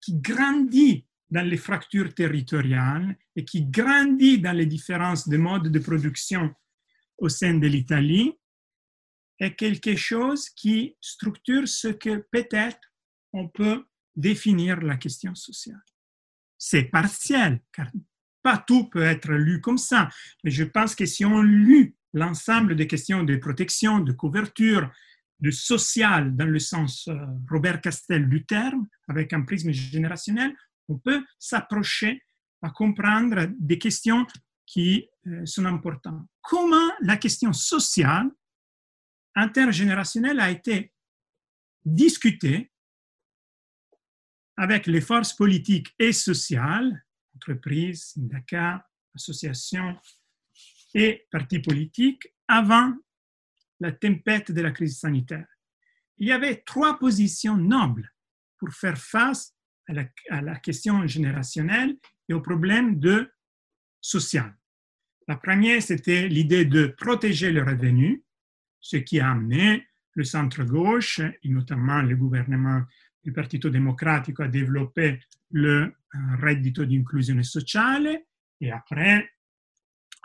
qui grandit dans les fractures territoriales et qui grandit dans les différences de modes de production au sein de l'Italie, est quelque chose qui structure ce que peut-être on peut définir la question sociale. C'est partiel, car pas tout peut être lu comme ça, mais je pense que si on lit l'ensemble des questions de protection, de couverture, de social dans le sens euh, Robert Castel du terme, avec un prisme générationnel, on peut s'approcher à comprendre des questions qui euh, sont importantes. Comment la question sociale intergénérationnelle a été discuter avec les forces politiques et sociales, entreprises, syndicats, associations et partis politiques, avant la tempête de la crise sanitaire. Il y avait trois positions nobles pour faire face à la, question générationnelle et aux problèmes de social. La première, c'était l'idée de protéger le revenu, ce qui a amené le centre-gauche, et notamment le gouvernement du Partito Democratico, à développer le euh, reddito d'inclusione sociale, et après,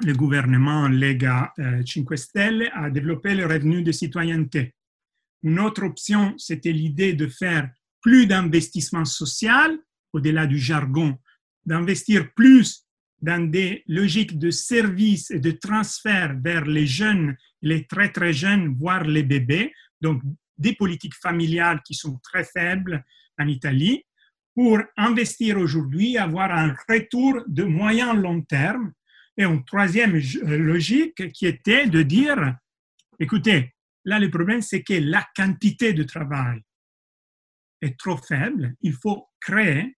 le gouvernement Lega 5 euh, Stelle a développé le revenu de citoyenneté. Une autre option, c'était l'idée de faire plus d'investissement social, au-delà du jargon, d'investir plus dans des logiques de service et de transfert vers les jeunes, les très très jeunes, voire les bébés, donc des politiques familiales qui sont très faibles en Italie, pour investir aujourd'hui, avoir un retour de moyen long terme. Et une troisième euh, logique qui était de dire, écoutez, là le problème c'est que la quantité de travail est trop faible, il faut créer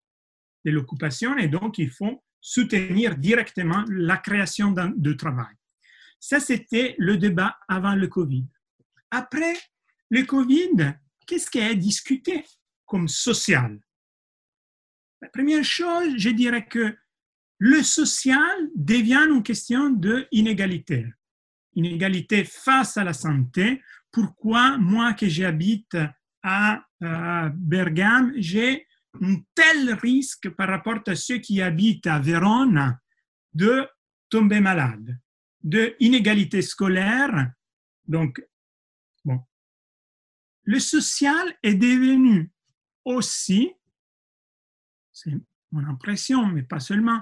de l'occupation et donc il faut soutenir directement la création de travail. Ça, c'était le débat avant le Covid. Après le Covid, qu'est-ce qui est discuté comme social? La première chose, je dirais que le social devient une question d'inégalité. Inégalité face à la santé. Pourquoi moi que j'habite à Bergame, j'ai un tel risque par rapport à ceux qui habitent à Vérone de tomber malade, de inégalité scolaire. Donc, bon. Le social est devenu aussi, c'est mon impression, mais pas seulement,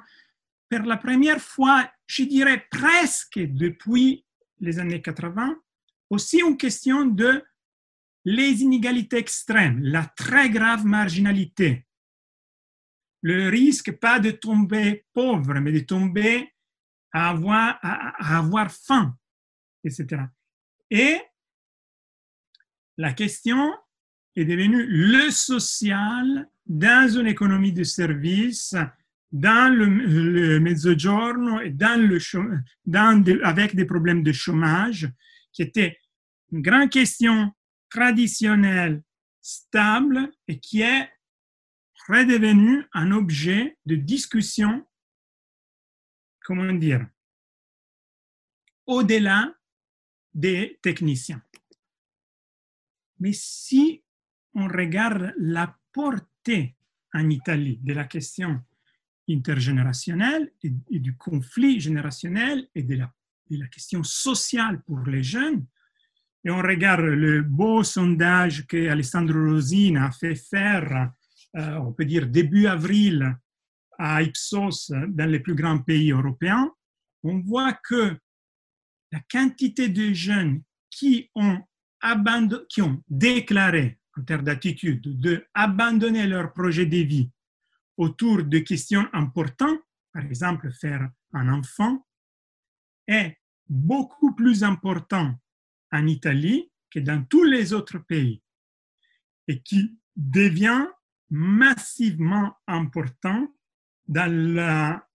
pour la première fois, je dirais presque depuis les années 80, aussi une question de les inégalités extrêmes, la très grave marginalité, le risque pas de tomber pauvre, mais de tomber à avoir, à, avoir faim, etc. Et la question est devenue le social dans une économie de service, dans le, le mezzogiorno et dans le, avec des problèmes de chômage, qui était une grande question traditionnel, stable et qui est redevenu un objet de discussion, comment dire, au-delà des techniciens. Mais si on regarde la portée en Italie de la question intergénérationnelle et, du conflit générationnel et de la, question sociale pour les jeunes, et on regarde le beau sondage que Alessandro Rosina a fait faire, euh, on peut dire début avril, à Ipsos, dans les plus grands pays européens, on voit que la quantité de jeunes qui ont, qui ont déclaré, en termes d'attitude, de abandonner leur projet de vie autour de questions importantes, par exemple faire un enfant, est beaucoup plus important en Italie que dans tous les autres pays et qui devient massivement important dans la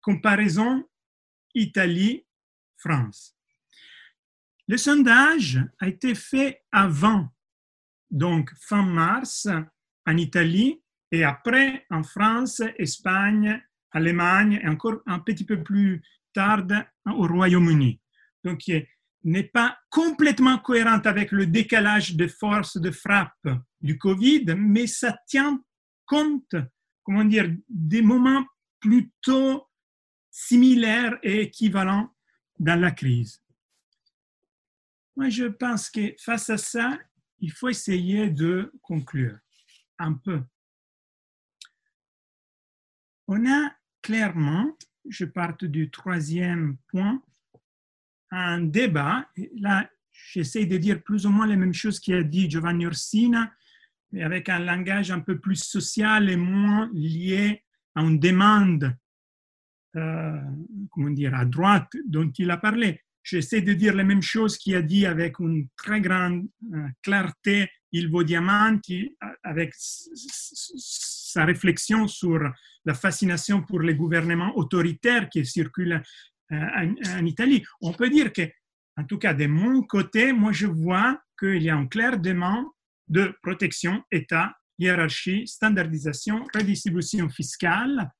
comparaison Italie-France. Le sondage a été fait avant, donc fin mars en Italie et après en France, Espagne, Allemagne et encore un petit peu plus tard au Royaume-Uni. Donc, n'est pas complètement cohérente avec le décalage de force de frappe du Covid, mais ça tient compte, comment dire, des moments plutôt similaires et équivalents dans la crise. Moi, je pense que face à ça, il faut essayer de conclure un peu. On a clairement, je parte du troisième point, un débat. Là, j'essaie de dire plus ou moins les mêmes choses qu'a dit Giovanni Orsina, mais avec un langage un peu plus social et moins lié à une demande, euh, comment dire, à droite dont il a parlé. J'essaie de dire les mêmes choses qu'il a dit avec une très grande euh, clarté Ilvo Diamanti avec sa réflexion sur la fascination pour les gouvernements autoritaires qui circulent en, en Italie. On peut dire que, en tout cas de mon côté, moi je vois qu'il y a un clair demande de protection, État, hiérarchie, standardisation, redistribution fiscale,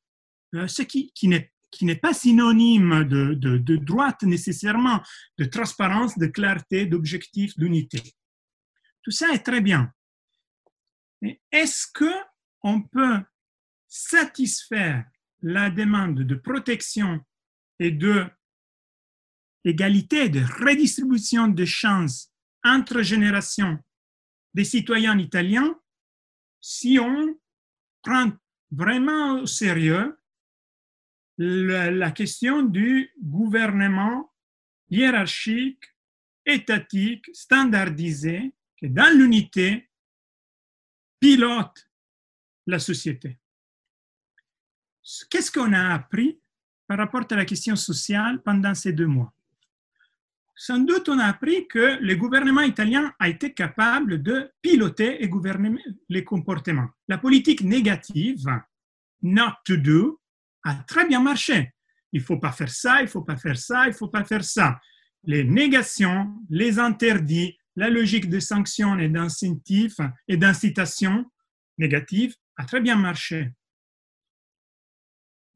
ce qui, qui n'est qui n'est pas synonyme de, de, de, droite nécessairement, de transparence, de clarté, d'objectif, d'unité. Tout ça est très bien. Mais est-ce qu'on peut satisfaire la demande de protection et de égalité, de redistribution de chances entre générations des citoyens italiens si on prend vraiment au sérieux la, question du gouvernement hiérarchique, étatique, standardisé, qui dans l'unité pilote la société. Qu'est-ce qu'on a appris par rapport à la question sociale pendant ces deux mois? Sans doute, on a appris que le gouvernement italien a été capable de piloter et gouverner les comportements. La politique négative, not to do, a très bien marché. Il ne faut pas faire ça, il ne faut pas faire ça, il ne faut pas faire ça. Les négations, les interdits, la logique de sanctions et d'incitations et d'incitation négatives a très bien marché.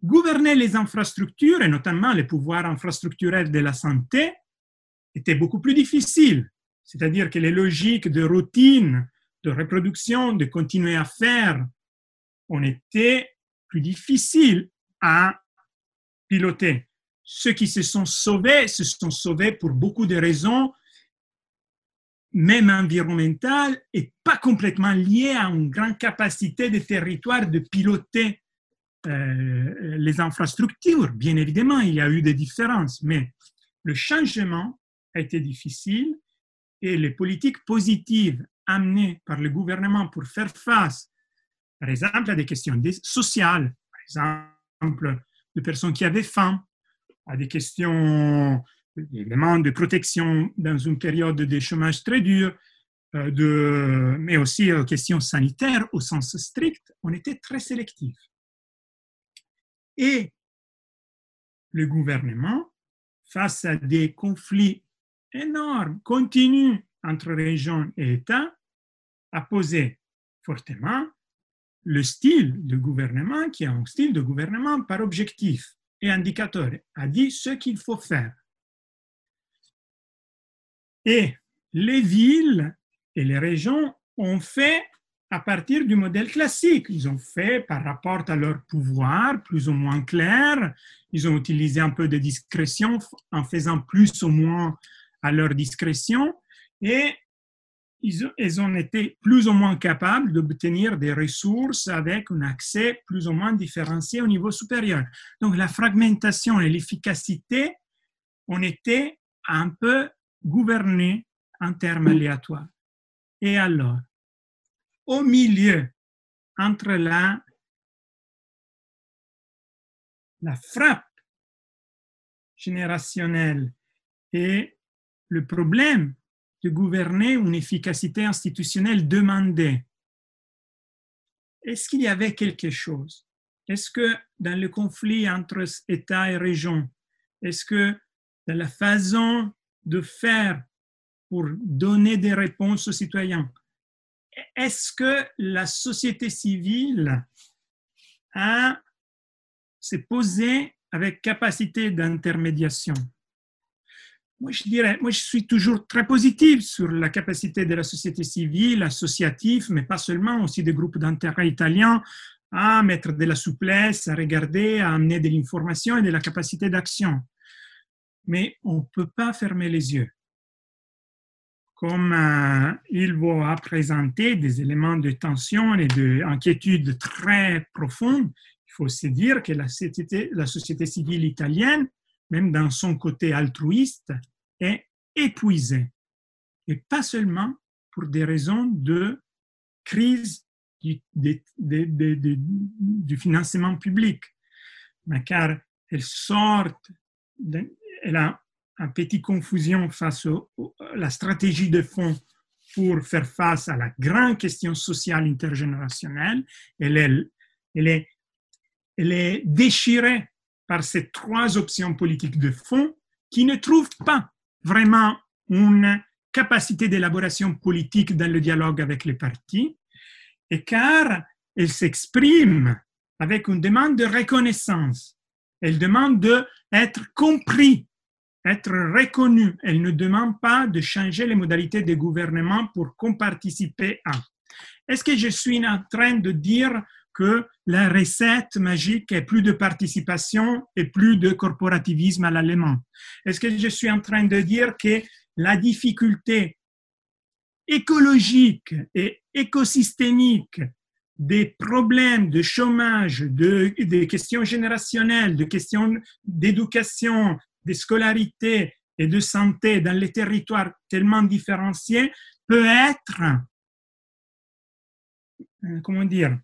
Gouverner les infrastructures, et notamment les pouvoirs infrastructurels de la santé, était beaucoup plus difficile. C'est-à-dire que les logiques de routine, de reproduction, de continuer à faire, ont été plus difficiles à piloter. Ceux qui se sont sauvés se sont sauvés pour beaucoup de raisons, même environnementales, et pas complètement liées à une grande capacité des territoires de piloter euh, les infrastructures. Bien évidemment, il y a eu des différences, mais le changement a été difficile et les politiques positives amenées par le gouvernement pour faire face, par exemple, à des questions sociales, par exemple, de personnes qui avaient faim, à des questions évidemment de protection dans une période de chômage très dur, euh, mais aussi aux questions sanitaires au sens strict, on était très sélectif. Et le gouvernement, face à des conflits énormes, continus entre régions et États, a posé fortement le style de gouvernement, qui est un style de gouvernement par objectif et indicateur, a dit ce qu'il faut faire. Et les villes et les régions ont fait à partir du modèle classique. Ils ont fait par rapport à leur pouvoir plus ou moins clair. Ils ont utilisé un peu de discrétion en faisant plus ou moins à leur discrétion. Et ils, ont été plus ou moins capables d'obtenir des ressources avec un accès plus ou moins différencié au niveau supérieur. Donc la fragmentation et l'efficacité ont été un peu gouvernées en termes aléatoires. Et alors, au milieu, entre la, la frappe générationnelle et le problème de gouverner une efficacité institutionnelle demandée. Est-ce qu'il y avait quelque chose? Est-ce que dans le conflit entre État et région, est-ce que dans la façon de faire pour donner des réponses aux citoyens, est-ce que la société civile a s'est posée avec capacité d'intermédiation? Moi, je dirais, moi, je suis toujours très positif sur la capacité de la société civile, associative, mais pas seulement, aussi des groupes d'intérêt italiens à mettre de la souplesse, à regarder, à amener de l'information et de la capacité d'action. Mais on ne peut pas fermer les yeux. Comme euh, il va présenter des éléments de tension et d'inquiétude très profondes, il faut se dire que la société, la société civile italienne même dans son côté altruiste, est épuisé. Et pas seulement pour des raisons de crise du, du financement public, mais car elle sort, elle a une petite confusion face à la stratégie de fonds pour faire face à la grande question sociale intergénérationnelle. Elle est, elle est, elle est déchirée par ces trois options politiques de fond qui ne trouvent pas vraiment une capacité d'élaboration politique dans le dialogue avec les partis, et car elle s'exprime avec une demande de reconnaissance. Elle demande d'être compris, être reconnu. Elle ne demande pas de changer les modalités de gouvernement pour qu'on participe à. Est-ce que je suis en train de dire que la recette magique est plus de participation et plus de corporativisme à l'allemand? Est-ce que je suis en train de dire que la difficulté écologique et écosystémique des problèmes de chômage, de, des questions générationnelles, de questions d'éducation, de scolarité et de santé dans les territoires tellement différenciés peut être, euh, comment dire,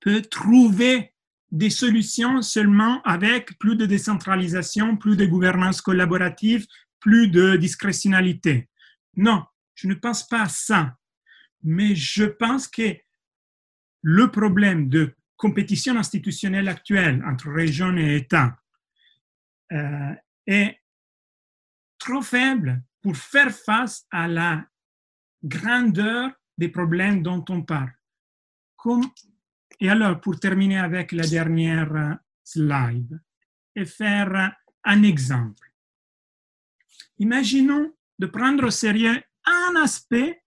peut trouver des solutions seulement avec plus de décentralisation, plus de gouvernance collaborative, plus de discrétionnalité. Non, je ne pense pas à ça. Mais je pense que le problème de compétition institutionnelle actuelle entre régions et États euh, est trop faible pour faire face à la grandeur des problèmes dont on parle. Et alors, pour terminer avec la dernière slide et faire un exemple. Imaginons de prendre au sérieux un aspect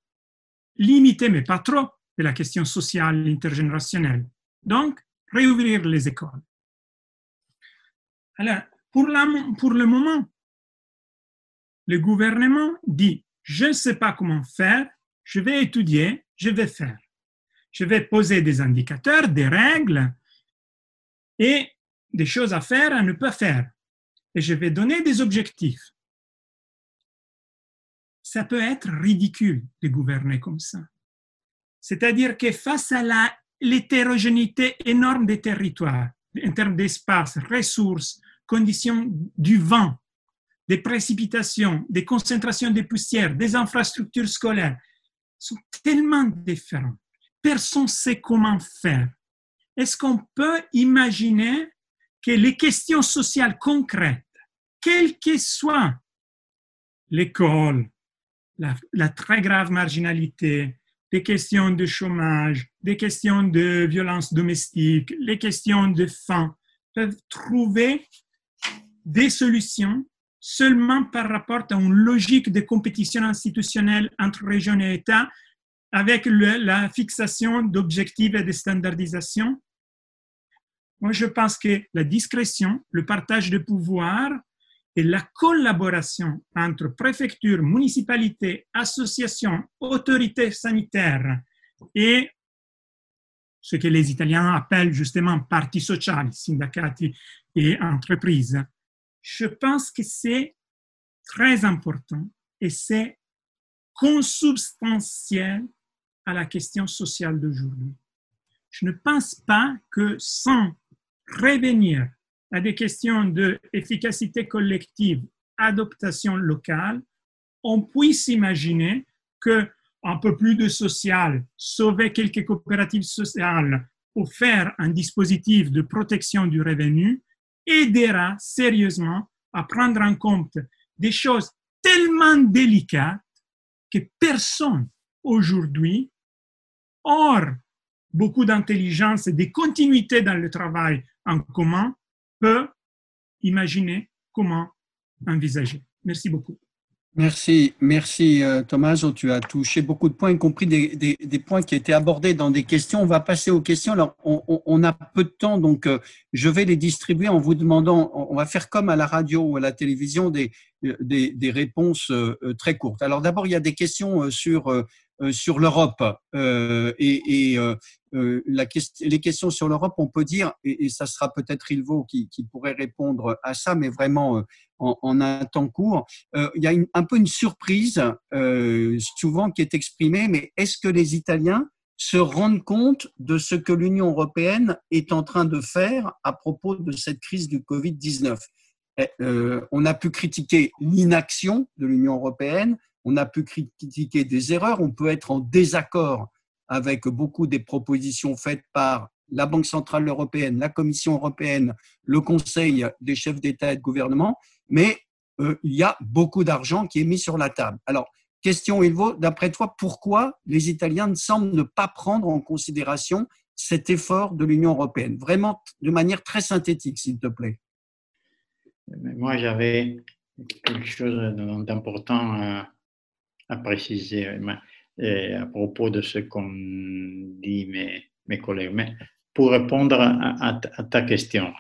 limité, mais pas trop, de la question sociale intergénérationnelle. Donc, réouvrir les écoles. Alors, pour, le moment, le gouvernement dit, je ne sais pas comment faire, je vais étudier, je vais faire. Je vais poser des indicateurs, des règles et des choses à faire, à ne pas faire. Et je vais donner des objectifs. Ça peut être ridicule de gouverner comme ça. C'est-à-dire que face à l'hétérogénéité énorme des territoires, en termes d'espace, ressources, conditions du vent, des précipitations, des concentrations de poussières, des infrastructures scolaires, sont tellement différents. Personne ne sait comment faire. Est-ce qu'on peut imaginer que les questions sociales concrètes, quelles que soient l'école, la, la, très grave marginalité, des questions de chômage, des questions de violence domestique, les questions de faim, peuvent trouver des solutions seulement par rapport à une logique de compétition institutionnelle entre régions et États avec la fixation d'objectifs et de standardisation. Moi, je pense que la discrétion, le partage de pouvoir et la collaboration entre préfecture, municipalité, associations, autorités sanitaires et ce que les Italiens appellent justement parti sociali, syndicati et entreprises. Je pense que c'est très important et c'est consubstantiel à la question sociale d'aujourd'hui. Je ne pense pas que sans revenir à des questions d'efficacité collective, adaptation locale, on puisse imaginer que un peu plus de social, sauver quelques coopératives sociales ou faire un dispositif de protection du revenu aidera sérieusement à prendre en compte des choses tellement délicates que personne aujourd'hui, hors beaucoup d'intelligence et de continuité dans le travail en commun, peut imaginer comment envisager. Merci beaucoup. Merci, merci euh, Thomas. Tu as touché beaucoup de points, y compris des, des, des, points qui étaient abordés dans des questions. On va passer aux questions. Alors, on, on a peu de temps, donc euh, je vais les distribuer en vous demandant, on va faire comme à la radio ou à la télévision, des, des, des réponses euh, très courtes. Alors d'abord, il y a des questions sur euh, sur l'Europe euh, et, et euh, la les questions sur l'Europe, on peut dire, et, ça sera peut-être Ilvo qui, qui, pourrait répondre à ça, mais vraiment en, en un temps court, il y a une, un peu une surprise souvent qui est exprimée, mais est-ce que les Italiens se rendent compte de ce que l'Union européenne est en train de faire à propos de cette crise du Covid-19 On a pu critiquer l'inaction de l'Union européenne, on a pu critiquer des erreurs, on peut être en désaccord avec beaucoup des propositions faites par la Banque centrale européenne, la Commission européenne, le Conseil des chefs d'État et de gouvernement, mais euh, il y a beaucoup d'argent qui est mis sur la table. Alors, question Ilvo, d'après toi, pourquoi les Italiens ne semblent ne pas prendre en considération cet effort de l'Union européenne? Vraiment de manière très synthétique, s'il te plaît. Moi, j'avais quelque chose d'important à, à, préciser à propos de ce qu'ont dit mes, collègues. Mais pour répondre à, ta question,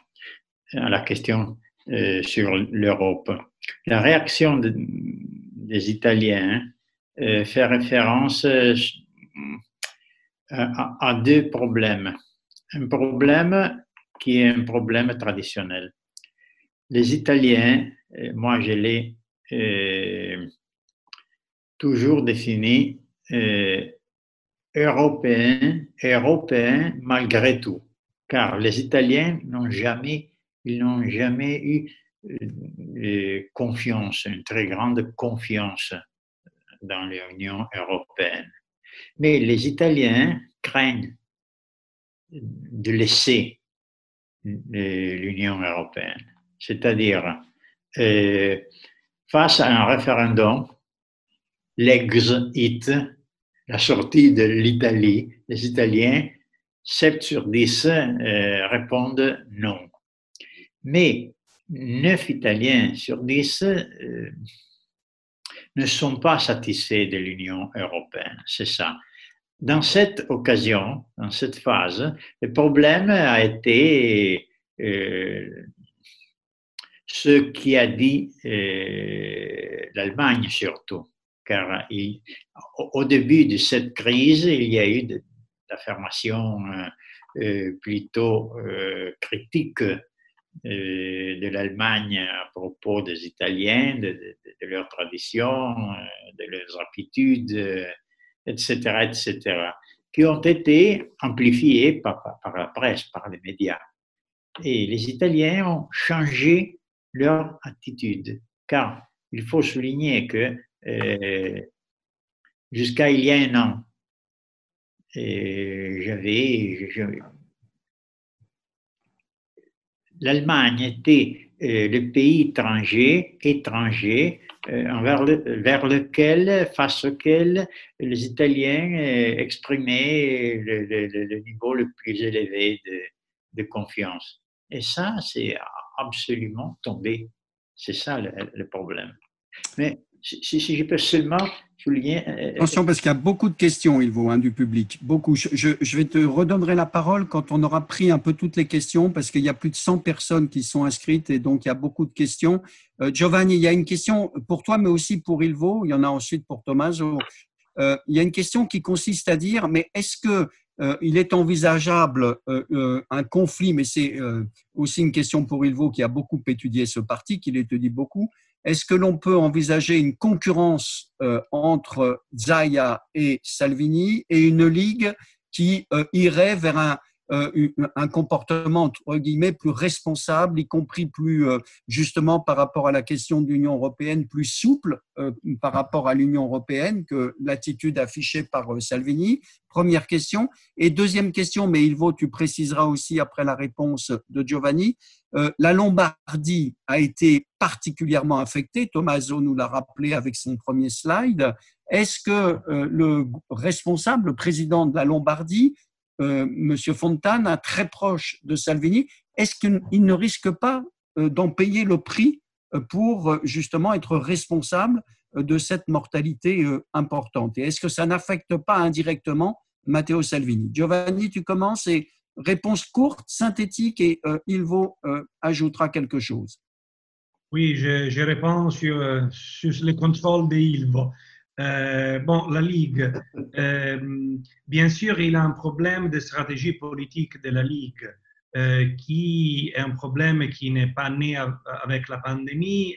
à la question euh, sur l'Europe, la réaction des Italiens euh, fait référence euh, à, deux problèmes. Un problème qui est un problème traditionnel. Les Italiens, moi je l'ai toujours défini européen, européen malgré tout, car les Italiens n'ont jamais, eu euh, confiance, une très grande confiance dans l'Union européenne. Mais les Italiens craignent de laisser l'Union européenne, c'est-à-dire euh, face à un référendum, l'exit la sortie de l'Italie, les Italiens, 7 sur 10 euh, répondent non. Mais 9 Italiens sur 10 euh, ne sont pas satisfaits de l'Union européenne. C'est ça. Dans cette occasion, dans cette phase, le problème a été euh, ce qui a dit l'Allemagne surtout car au début de cette crise, il y a eu d'affirmations euh, euh, plutôt euh, critiques de l'Allemagne à propos des Italiens, de, leurs traditions, de leurs aptitudes, etc., etc., qui ont été amplifiées par, la presse, par les médias. Et les Italiens ont changé leur attitude, car il faut souligner que euh, jusqu'à il y a un an. J'avais. L'Allemagne était euh, le pays étranger, étranger euh, vers lequel, face auquel les Italiens exprimaient le, niveau le plus élevé de, de confiance. Et ça, c'est absolument tombé. C'est ça le, le, problème. Mais si, je peux seulement souligner. Euh, Attention, parce qu'il y a beaucoup de questions, il vaut, hein, du public. Beaucoup. Je, vais te redonner la parole quand on aura pris un peu toutes les questions, parce qu'il y a plus de 100 personnes qui sont inscrites et donc il y a beaucoup de questions. Euh, Giovanni, il y a une question pour toi, mais aussi pour Ilvo. Il y en a ensuite pour. Euh, il y a une question qui consiste à dire, mais est-ce que il est envisageable un conflit, mais c'est aussi une question pour Ilvo qui a beaucoup étudié ce parti, qui l'étudie beaucoup. Est-ce que l'on peut envisager une concurrence euh, entre Zaya et Salvini et une ligue qui euh, irait vers un, un comportement entre guillemets plus responsable, y compris plus euh, justement par rapport à la question de l'Union européenne, plus souple euh, par rapport à l'Union européenne que l'attitude affichée par Salvini. Première question. Et deuxième question, mais il vaut, tu préciseras aussi après la réponse de Giovanni. la Lombardie a été particulièrement affectée. Tommaso nous l'a rappelé avec son premier slide. Est-ce que le responsable, le président de la Lombardie, euh, Monsieur Fontana, très proche de Salvini, est-ce qu'il ne risque pas euh, d'en payer le prix euh, pour justement être responsable de cette mortalité importante? Et est-ce que ça n'affecte pas indirectement Matteo Salvini? Giovanni, tu commences et réponse courte, synthétique et Ilvo ajoutera quelque chose. Oui, je, réponds sur, sur le contrôle de Ilvo. Euh, bon, la Ligue, euh, bien sûr, il a un problème de stratégie politique de la Ligue, euh, qui est un problème qui n'est pas né avec la pandémie,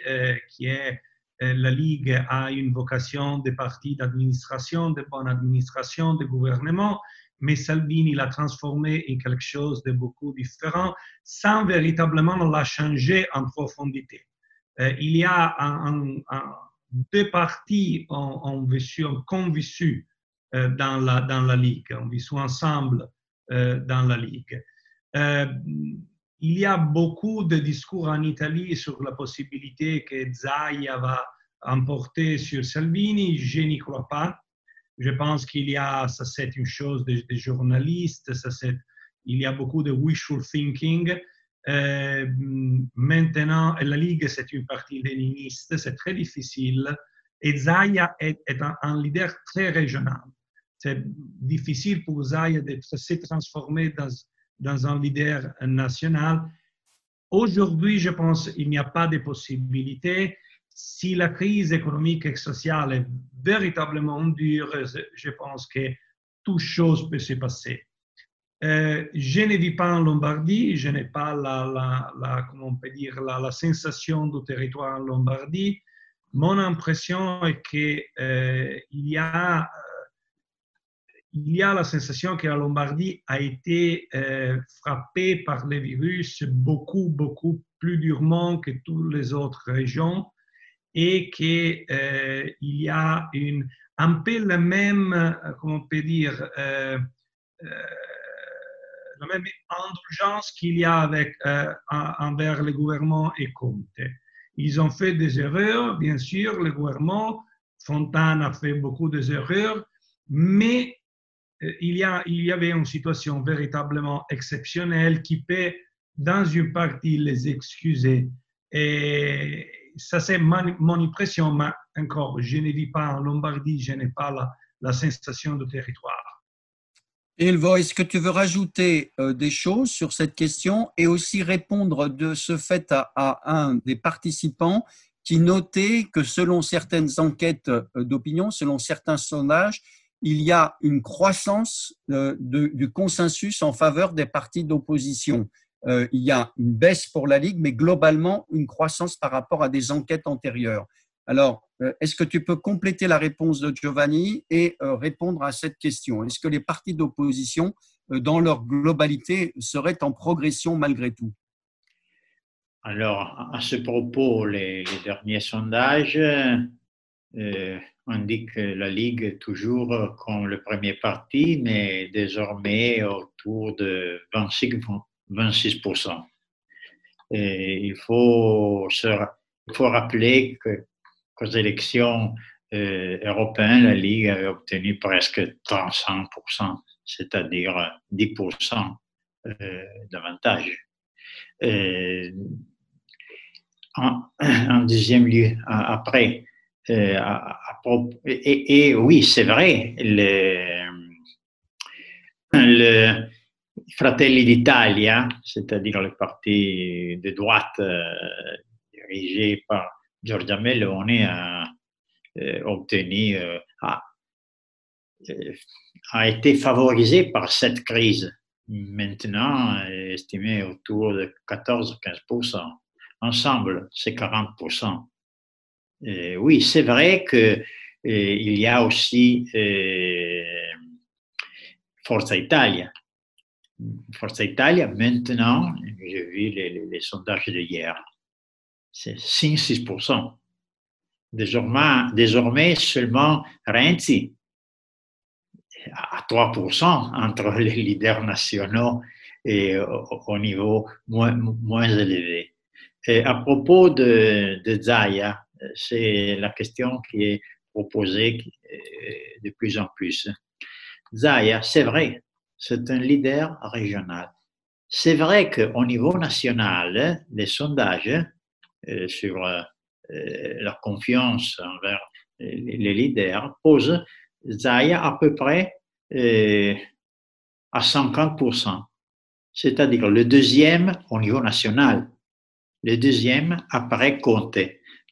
qui est la Ligue a une vocation de parti d'administration, de bonne administration, de gouvernement, mais Salvini l'a transformé en quelque chose de beaucoup différent sans véritablement la changer en profondité. il y a un deux partis ont, ont vécu, ont convaincu dans, la, dans la Ligue, ont vécu ensemble dans la Ligue. il y a beaucoup de discours en Italie sur la possibilité que Zaia va emporter sur Salvini. Je n'y crois pas. Je pense qu'il y a, ça c'est une chose des, journalistes, il y a beaucoup de wishful thinking. Euh, maintenant, la Ligue, c'est une partie léniniste, c'est très difficile. Et Zaya est, un, leader très régional. C'est difficile pour Zaya de se transformer dans, dans un leader national. Aujourd'hui, je pense qu'il n'y a pas de possibilité si la crise économique et sociale est véritablement dure, je pense que toute chose peut se passer. Euh, je ne vis pas en Lombardie, je n'ai pas la, la, sensation du territoire en Lombardie. Mon impression est qu'il euh, y, a, euh, il y a la sensation que la Lombardie a été frappée par le virus beaucoup, beaucoup plus durement que toutes les autres régions et qu'il y a un peu la même, comment on peut dire, la même indulgence qu'il y a avec, envers le gouvernement et Comte. Ils ont fait des erreurs, bien sûr, le gouvernement, Fontane a fait beaucoup d'erreurs, mais il y, a, il y avait une situation véritablement exceptionnelle qui peut, dans une partie, les excuser. Et, ça c'est mon impression, mais encore, je ne vis pas en Lombardie, je n'ai pas la, sensation de territoire. Elvo, est-ce que tu veux rajouter euh, des choses sur cette question et aussi répondre de ce fait à, un des participants qui notait que selon certaines enquêtes euh, d'opinion, selon certains sondages, il y a une croissance euh, du consensus en faveur des partis d'opposition. Il y a une baisse pour la Ligue, mais globalement une croissance par rapport à des enquêtes antérieures. Alors, euh, est-ce que tu peux compléter la réponse de Giovanni et euh, répondre à cette question? Est-ce que les partis d'opposition, dans leur globalité, seraient en progression malgré tout? Alors, à ce propos, les, derniers sondages indiquent la Ligue toujours comme le premier parti, mais désormais autour de 25, 26%. Et il faut, se, il faut rappeler qu'aux élections euh, européennes, la Ligue avait obtenu presque 35%, c'est-à-dire 10% euh, davantage. Et en, deuxième lieu, après, euh, et, oui, c'est vrai, le, le Fratelli d'Italia, c'est-à-dire le parti de droite euh, dirigé par Giorgia Meloni, a euh, obtenu, euh, a, a, été favorisé par cette crise. Maintenant, estimé autour de 14-15%. Ensemble, c'est 40%. Et oui, c'est vrai qu'il y a aussi Forza Italia Forza Italia, maintenant, j'ai vu les, sondages de hier, c'est 5-6%. Désormais, désormais, seulement Renzi à 3% entre les leaders nationaux et au, niveau moins, élevé. Et à propos de, de Zaya, c'est la question qui est proposée euh, de plus en plus. Zaya, c'est vrai, c'est un leader régional. C'est vrai qu'au niveau national, les sondages sur euh, la confiance envers les leaders posent Zaya à peu près euh, à 50%, c'est-à-dire le deuxième au niveau national, le deuxième après Conte.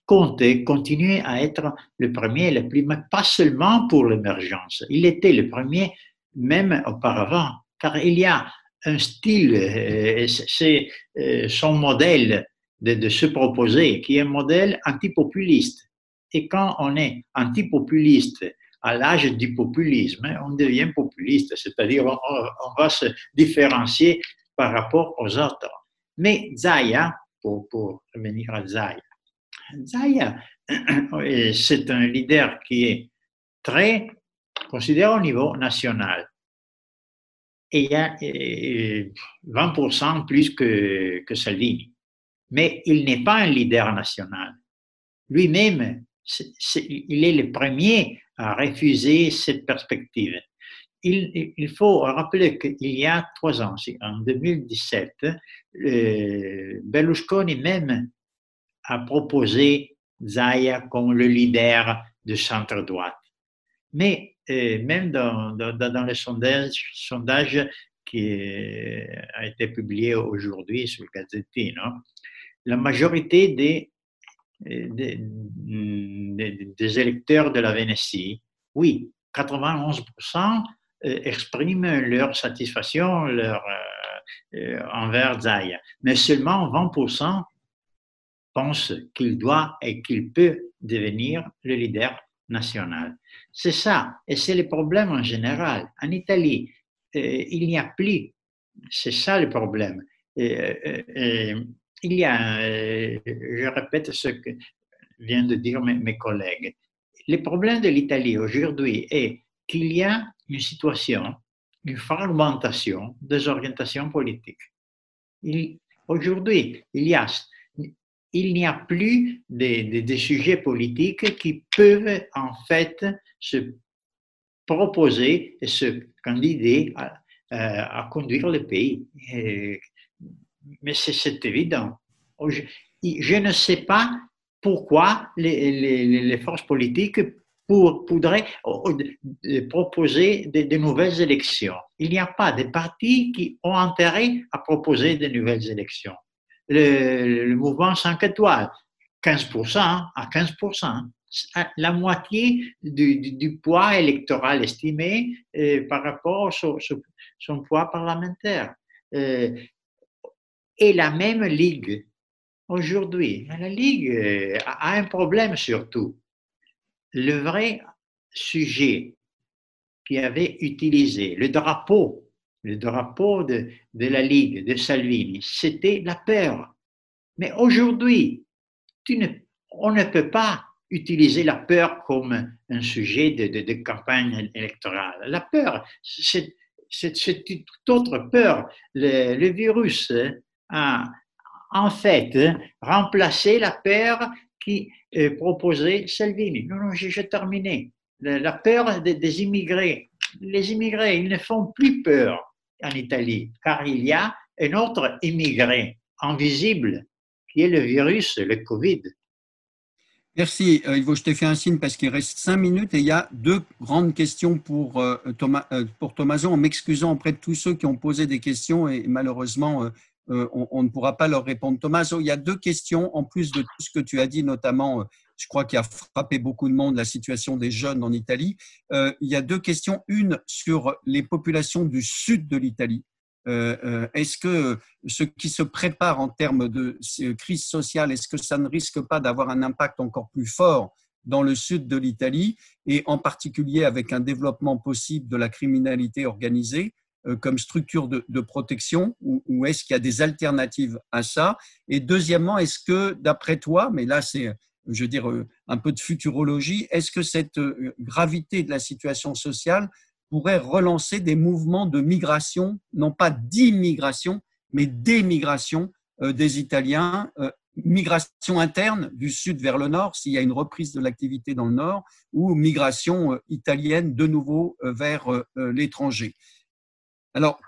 Conte continuait à être le premier, le plus, pas seulement pour l'émergence, il était le premier même auparavant, car il y a un style, euh, c'est euh, son modèle de, se proposer, qui est un modèle antipopuliste. Et quand on est antipopuliste à l'âge du populisme, on devient populiste, c'est-à-dire on, va se différencier par rapport aux autres. Mais Zaya, pour, pour revenir à Zaya, Zaya, c'est un leader qui est très considéré au niveau national. Et il y a 20% plus que, que Salvini. Mais il n'est pas un leader national. Lui-même, il est le premier à refuser cette perspective. Il, faut rappeler qu'il y a trois ans, en 2017, Berlusconi même a proposé Zaya comme le leader de centre-droite. Mais euh, même dans, dans, le sondage, sondage qui a été publié aujourd'hui sur le Gazzettino, la majorité des, des, des, électeurs de la Vénétie, oui, 91% euh, expriment leur satisfaction euh, envers Zaya, mais seulement 20% pense qu'il doit et qu'il peut devenir le leader national. C'est ça, et c'est le problème en général. En Italie, euh, il n'y a plus, c'est ça le problème. Euh, euh, il y a, je répète ce que viennent de dire mes, collègues, le problème de l'Italie aujourd'hui est qu'il y a une situation, une fragmentation des orientations politiques. Aujourd'hui, il y a il n'y a plus des, sujets politiques qui peuvent en fait se proposer et se candider à, conduire le pays. Mais c'est évident. Je, ne sais pas pourquoi les, forces politiques pour, pourraient proposer de, nouvelles élections. Il n'y a pas de partis qui ont intérêt à proposer de nouvelles élections le, mouvement 5 étoiles, 15% à 15%, la moitié du, poids électoral estimé euh, par rapport à son, poids parlementaire. Euh, et la même Ligue, aujourd'hui, la Ligue euh, a un problème surtout. Le vrai sujet qui avait utilisé le drapeau le drapeau de, la Ligue de Salvini, c'était la peur. Mais aujourd'hui, on ne peut pas utiliser la peur comme un sujet de, campagne électorale. La peur, c'est toute autre peur. Le, virus a en fait remplacé la peur qui proposait Salvini. Non, non, j'ai terminé. La, peur des immigrés. Les immigrés, ils ne font plus peur en Italie, car il y a un autre immigré invisible qui est le virus, le Covid. Merci euh, Ivo, je t'ai fait un signe parce qu'il reste cinq minutes et il y a deux grandes questions pour, euh, Thomas, euh, pour Thomason, en m'excusant auprès de tous ceux qui ont posé des questions et malheureusement on, ne pourra pas leur répondre. Thomaso, il y a deux questions en plus de tout ce que tu as dit, notamment je crois qu'il a frappé beaucoup de monde, la situation des jeunes en Italie. Euh, il y a deux questions. Une sur les populations du sud de l'Italie. Euh, euh, est-ce que ce qui se prépare en termes de crise sociale, est-ce que ça ne risque pas d'avoir un impact encore plus fort dans le sud de l'Italie et en particulier avec un développement possible de la criminalité organisée? Comme structure de, protection ou, est-ce qu'il y a des alternatives à ça? Et deuxièmement, est-ce que d'après toi, mais là c'est je veux dire, euh, un peu de futurologie, est-ce que cette euh, gravité de la situation sociale pourrait relancer des mouvements de migration, non pas d'immigration, mais d'émigration euh, des Italiens, migration interne du sud vers le nord, s'il y a une reprise de l'activité dans le nord, ou migration italienne de nouveau vers l'étranger? Alors,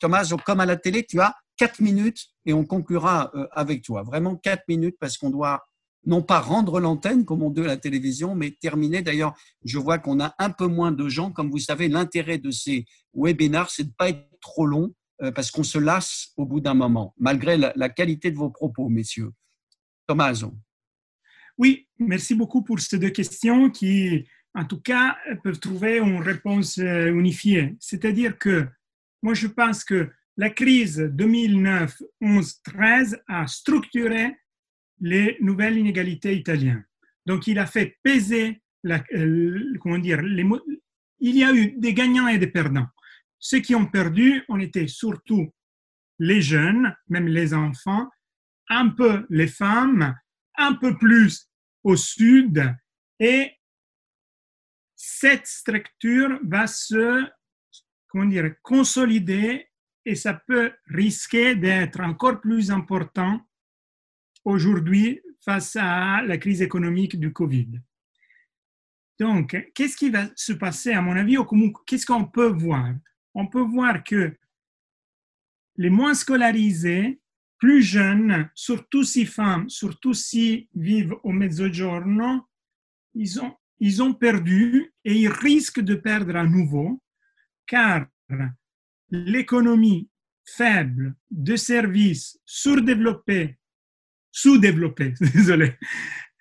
Thomas, comme à la télé, tu as quatre minutes et on conclura avec toi. Vraiment quatre minutes parce qu'on doit non pas rendre l'antenne comme on dit à la télévision, mais terminer. D'ailleurs, je vois qu'on a un peu moins de gens. Comme vous savez, l'intérêt de ces webinars, c'est de ne pas être trop long euh, parce qu'on se lasse au bout d'un moment, malgré la, qualité de vos propos, messieurs. Thomas. Oui, merci beaucoup pour ces deux questions qui, en tout cas, peuvent trouver une réponse euh, unifiée. C'est-à-dire que moi, je pense que la crise 2009, 11, 13 a structuré les nouvelles inégalités italiennes. Donc, il a fait peser, la, euh, comment dire, il y a eu des gagnants et des perdants. Ceux qui ont perdu, on était surtout les jeunes, même les enfants, un peu les femmes, un peu plus au sud et cette structure va se comment dire, consolider et ça peut risquer d'être encore plus important aujourd'hui face à la crise économique du Covid. Donc, qu'est-ce qui va se passer à mon avis qu'est-ce qu'on peut voir? On peut voir que les moins scolarisés, plus jeunes, surtout si femmes, surtout si vivent au mezzogiorno, ils ont, ils ont perdu et ils risquent de perdre à nouveau car l'économie faible de services sous-développés, sous-développés, désolé,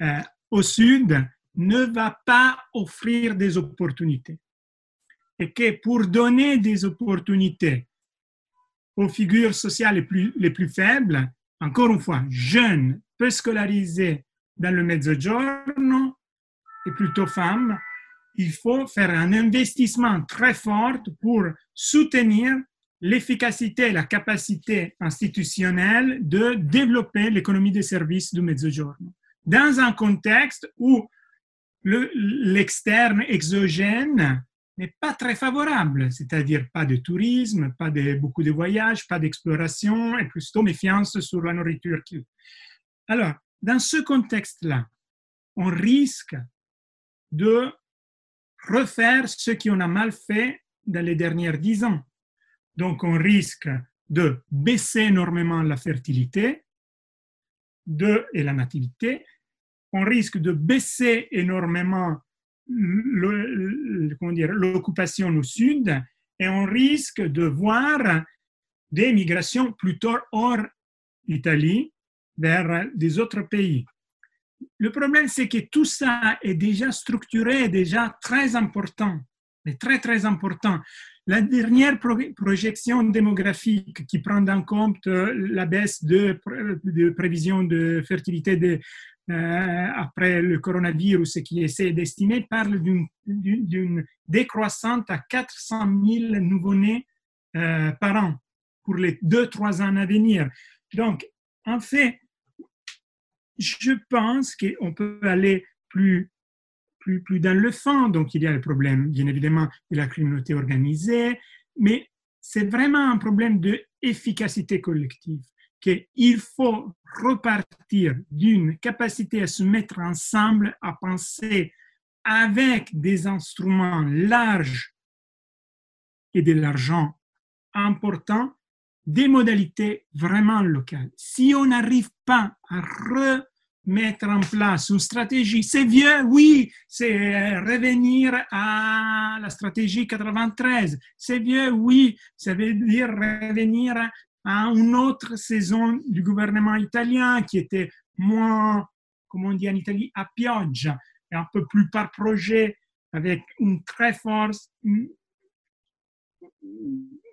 euh, au sud ne va pas offrir des opportunités. Et que pour donner des opportunités aux figures sociales les plus, les plus faibles, encore une fois, jeunes, peu scolarisés dans le mezzogiorno et plutôt femmes, il faut faire un investissement très fort pour soutenir l'efficacité et la capacité institutionnelle de développer l'économie des services du Mezzogiorno. Dans un contexte où l'externe exogène n'est pas très favorable, c'est-à-dire pas de tourisme, pas de, beaucoup de voyages, pas d'exploration et plutôt méfiance sur la nourriture. Alors, dans ce contexte-là, on risque de refaire ce qu'on a mal fait dans les dernières dix ans. Donc, on risque de baisser énormément la fertilité de, et la nativité. On risque de baisser énormément l'occupation au sud et on risque de voir des migrations plutôt hors Italie vers des autres pays. Le problème, c'est que tout ça est déjà structuré, déjà très important, est très, très important. La dernière projection démographique qui prend en compte la baisse de, prévision de fertilité euh, après le coronavirus qui essaie d'estimer parle d'une décroissante à 400 000 nouveau-nés euh, par an pour les deux, trois ans à venir. Donc, en fait, je pense qu'on peut aller plus, plus, plus dans le fond. Donc, il y a le problème, bien évidemment, de la criminalité organisée, mais c'est vraiment un problème d'efficacité collective qu'il faut repartir d'une capacité à se mettre ensemble, à penser avec des instruments larges et de l'argent important, des modalités vraiment locales. Si on n'arrive pas à remettre en place une stratégie, c'est vieux, oui, c'est revenir à la stratégie 93, c'est vieux, oui, ça veut dire revenir à une autre saison du gouvernement italien qui était moins, comment on dit en Italie, à pioggia, et un peu plus par projet, avec une très forte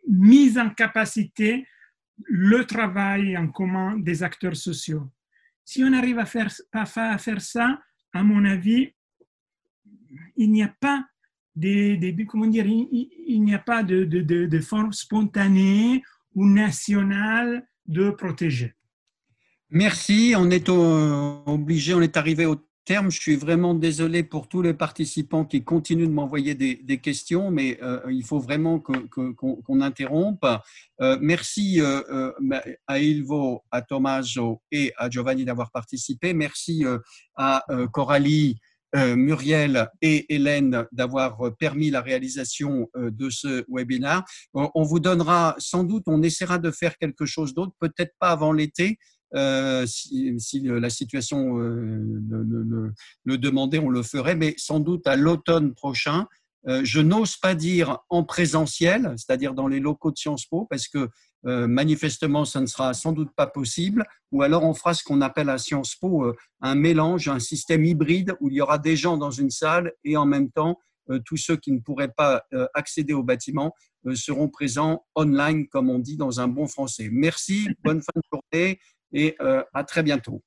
mise en capacité le travail en commun des acteurs sociaux. Si on arrive à faire, à faire ça, à mon avis, il n'y a pas de, comment dire, il, a pas de, de, de, forme spontanée ou nationale de protéger. Merci. On est obligé, on est arrivé au terme. Je suis vraiment désolé pour tous les participants qui continuent de m'envoyer des, questions, mais euh, il faut vraiment qu'on interrompe. Euh, merci euh, à Ilvo, à Tommaso et à Giovanni d'avoir participé. Merci à Coralie. Muriel et Hélène d'avoir permis la réalisation de ce webinaire. On vous donnera sans doute, on essaiera de faire quelque chose d'autre, peut-être pas avant l'été, euh, si, la situation euh, le, demandait, on le ferait, mais sans doute à l'automne prochain. Euh, je n'ose pas dire en présentiel, c'est-à-dire dans les locaux de Sciences Po, parce que manifestement, ça ne sera sans doute pas possible, ou alors on fera ce qu'on appelle à Sciences Po un mélange, un système hybride où il y aura des gens dans une salle et en même temps, tous ceux qui ne pourraient pas accéder au bâtiment seront présents online, comme on dit dans un bon français. Merci, bonne fin de journée et euh, à très bientôt.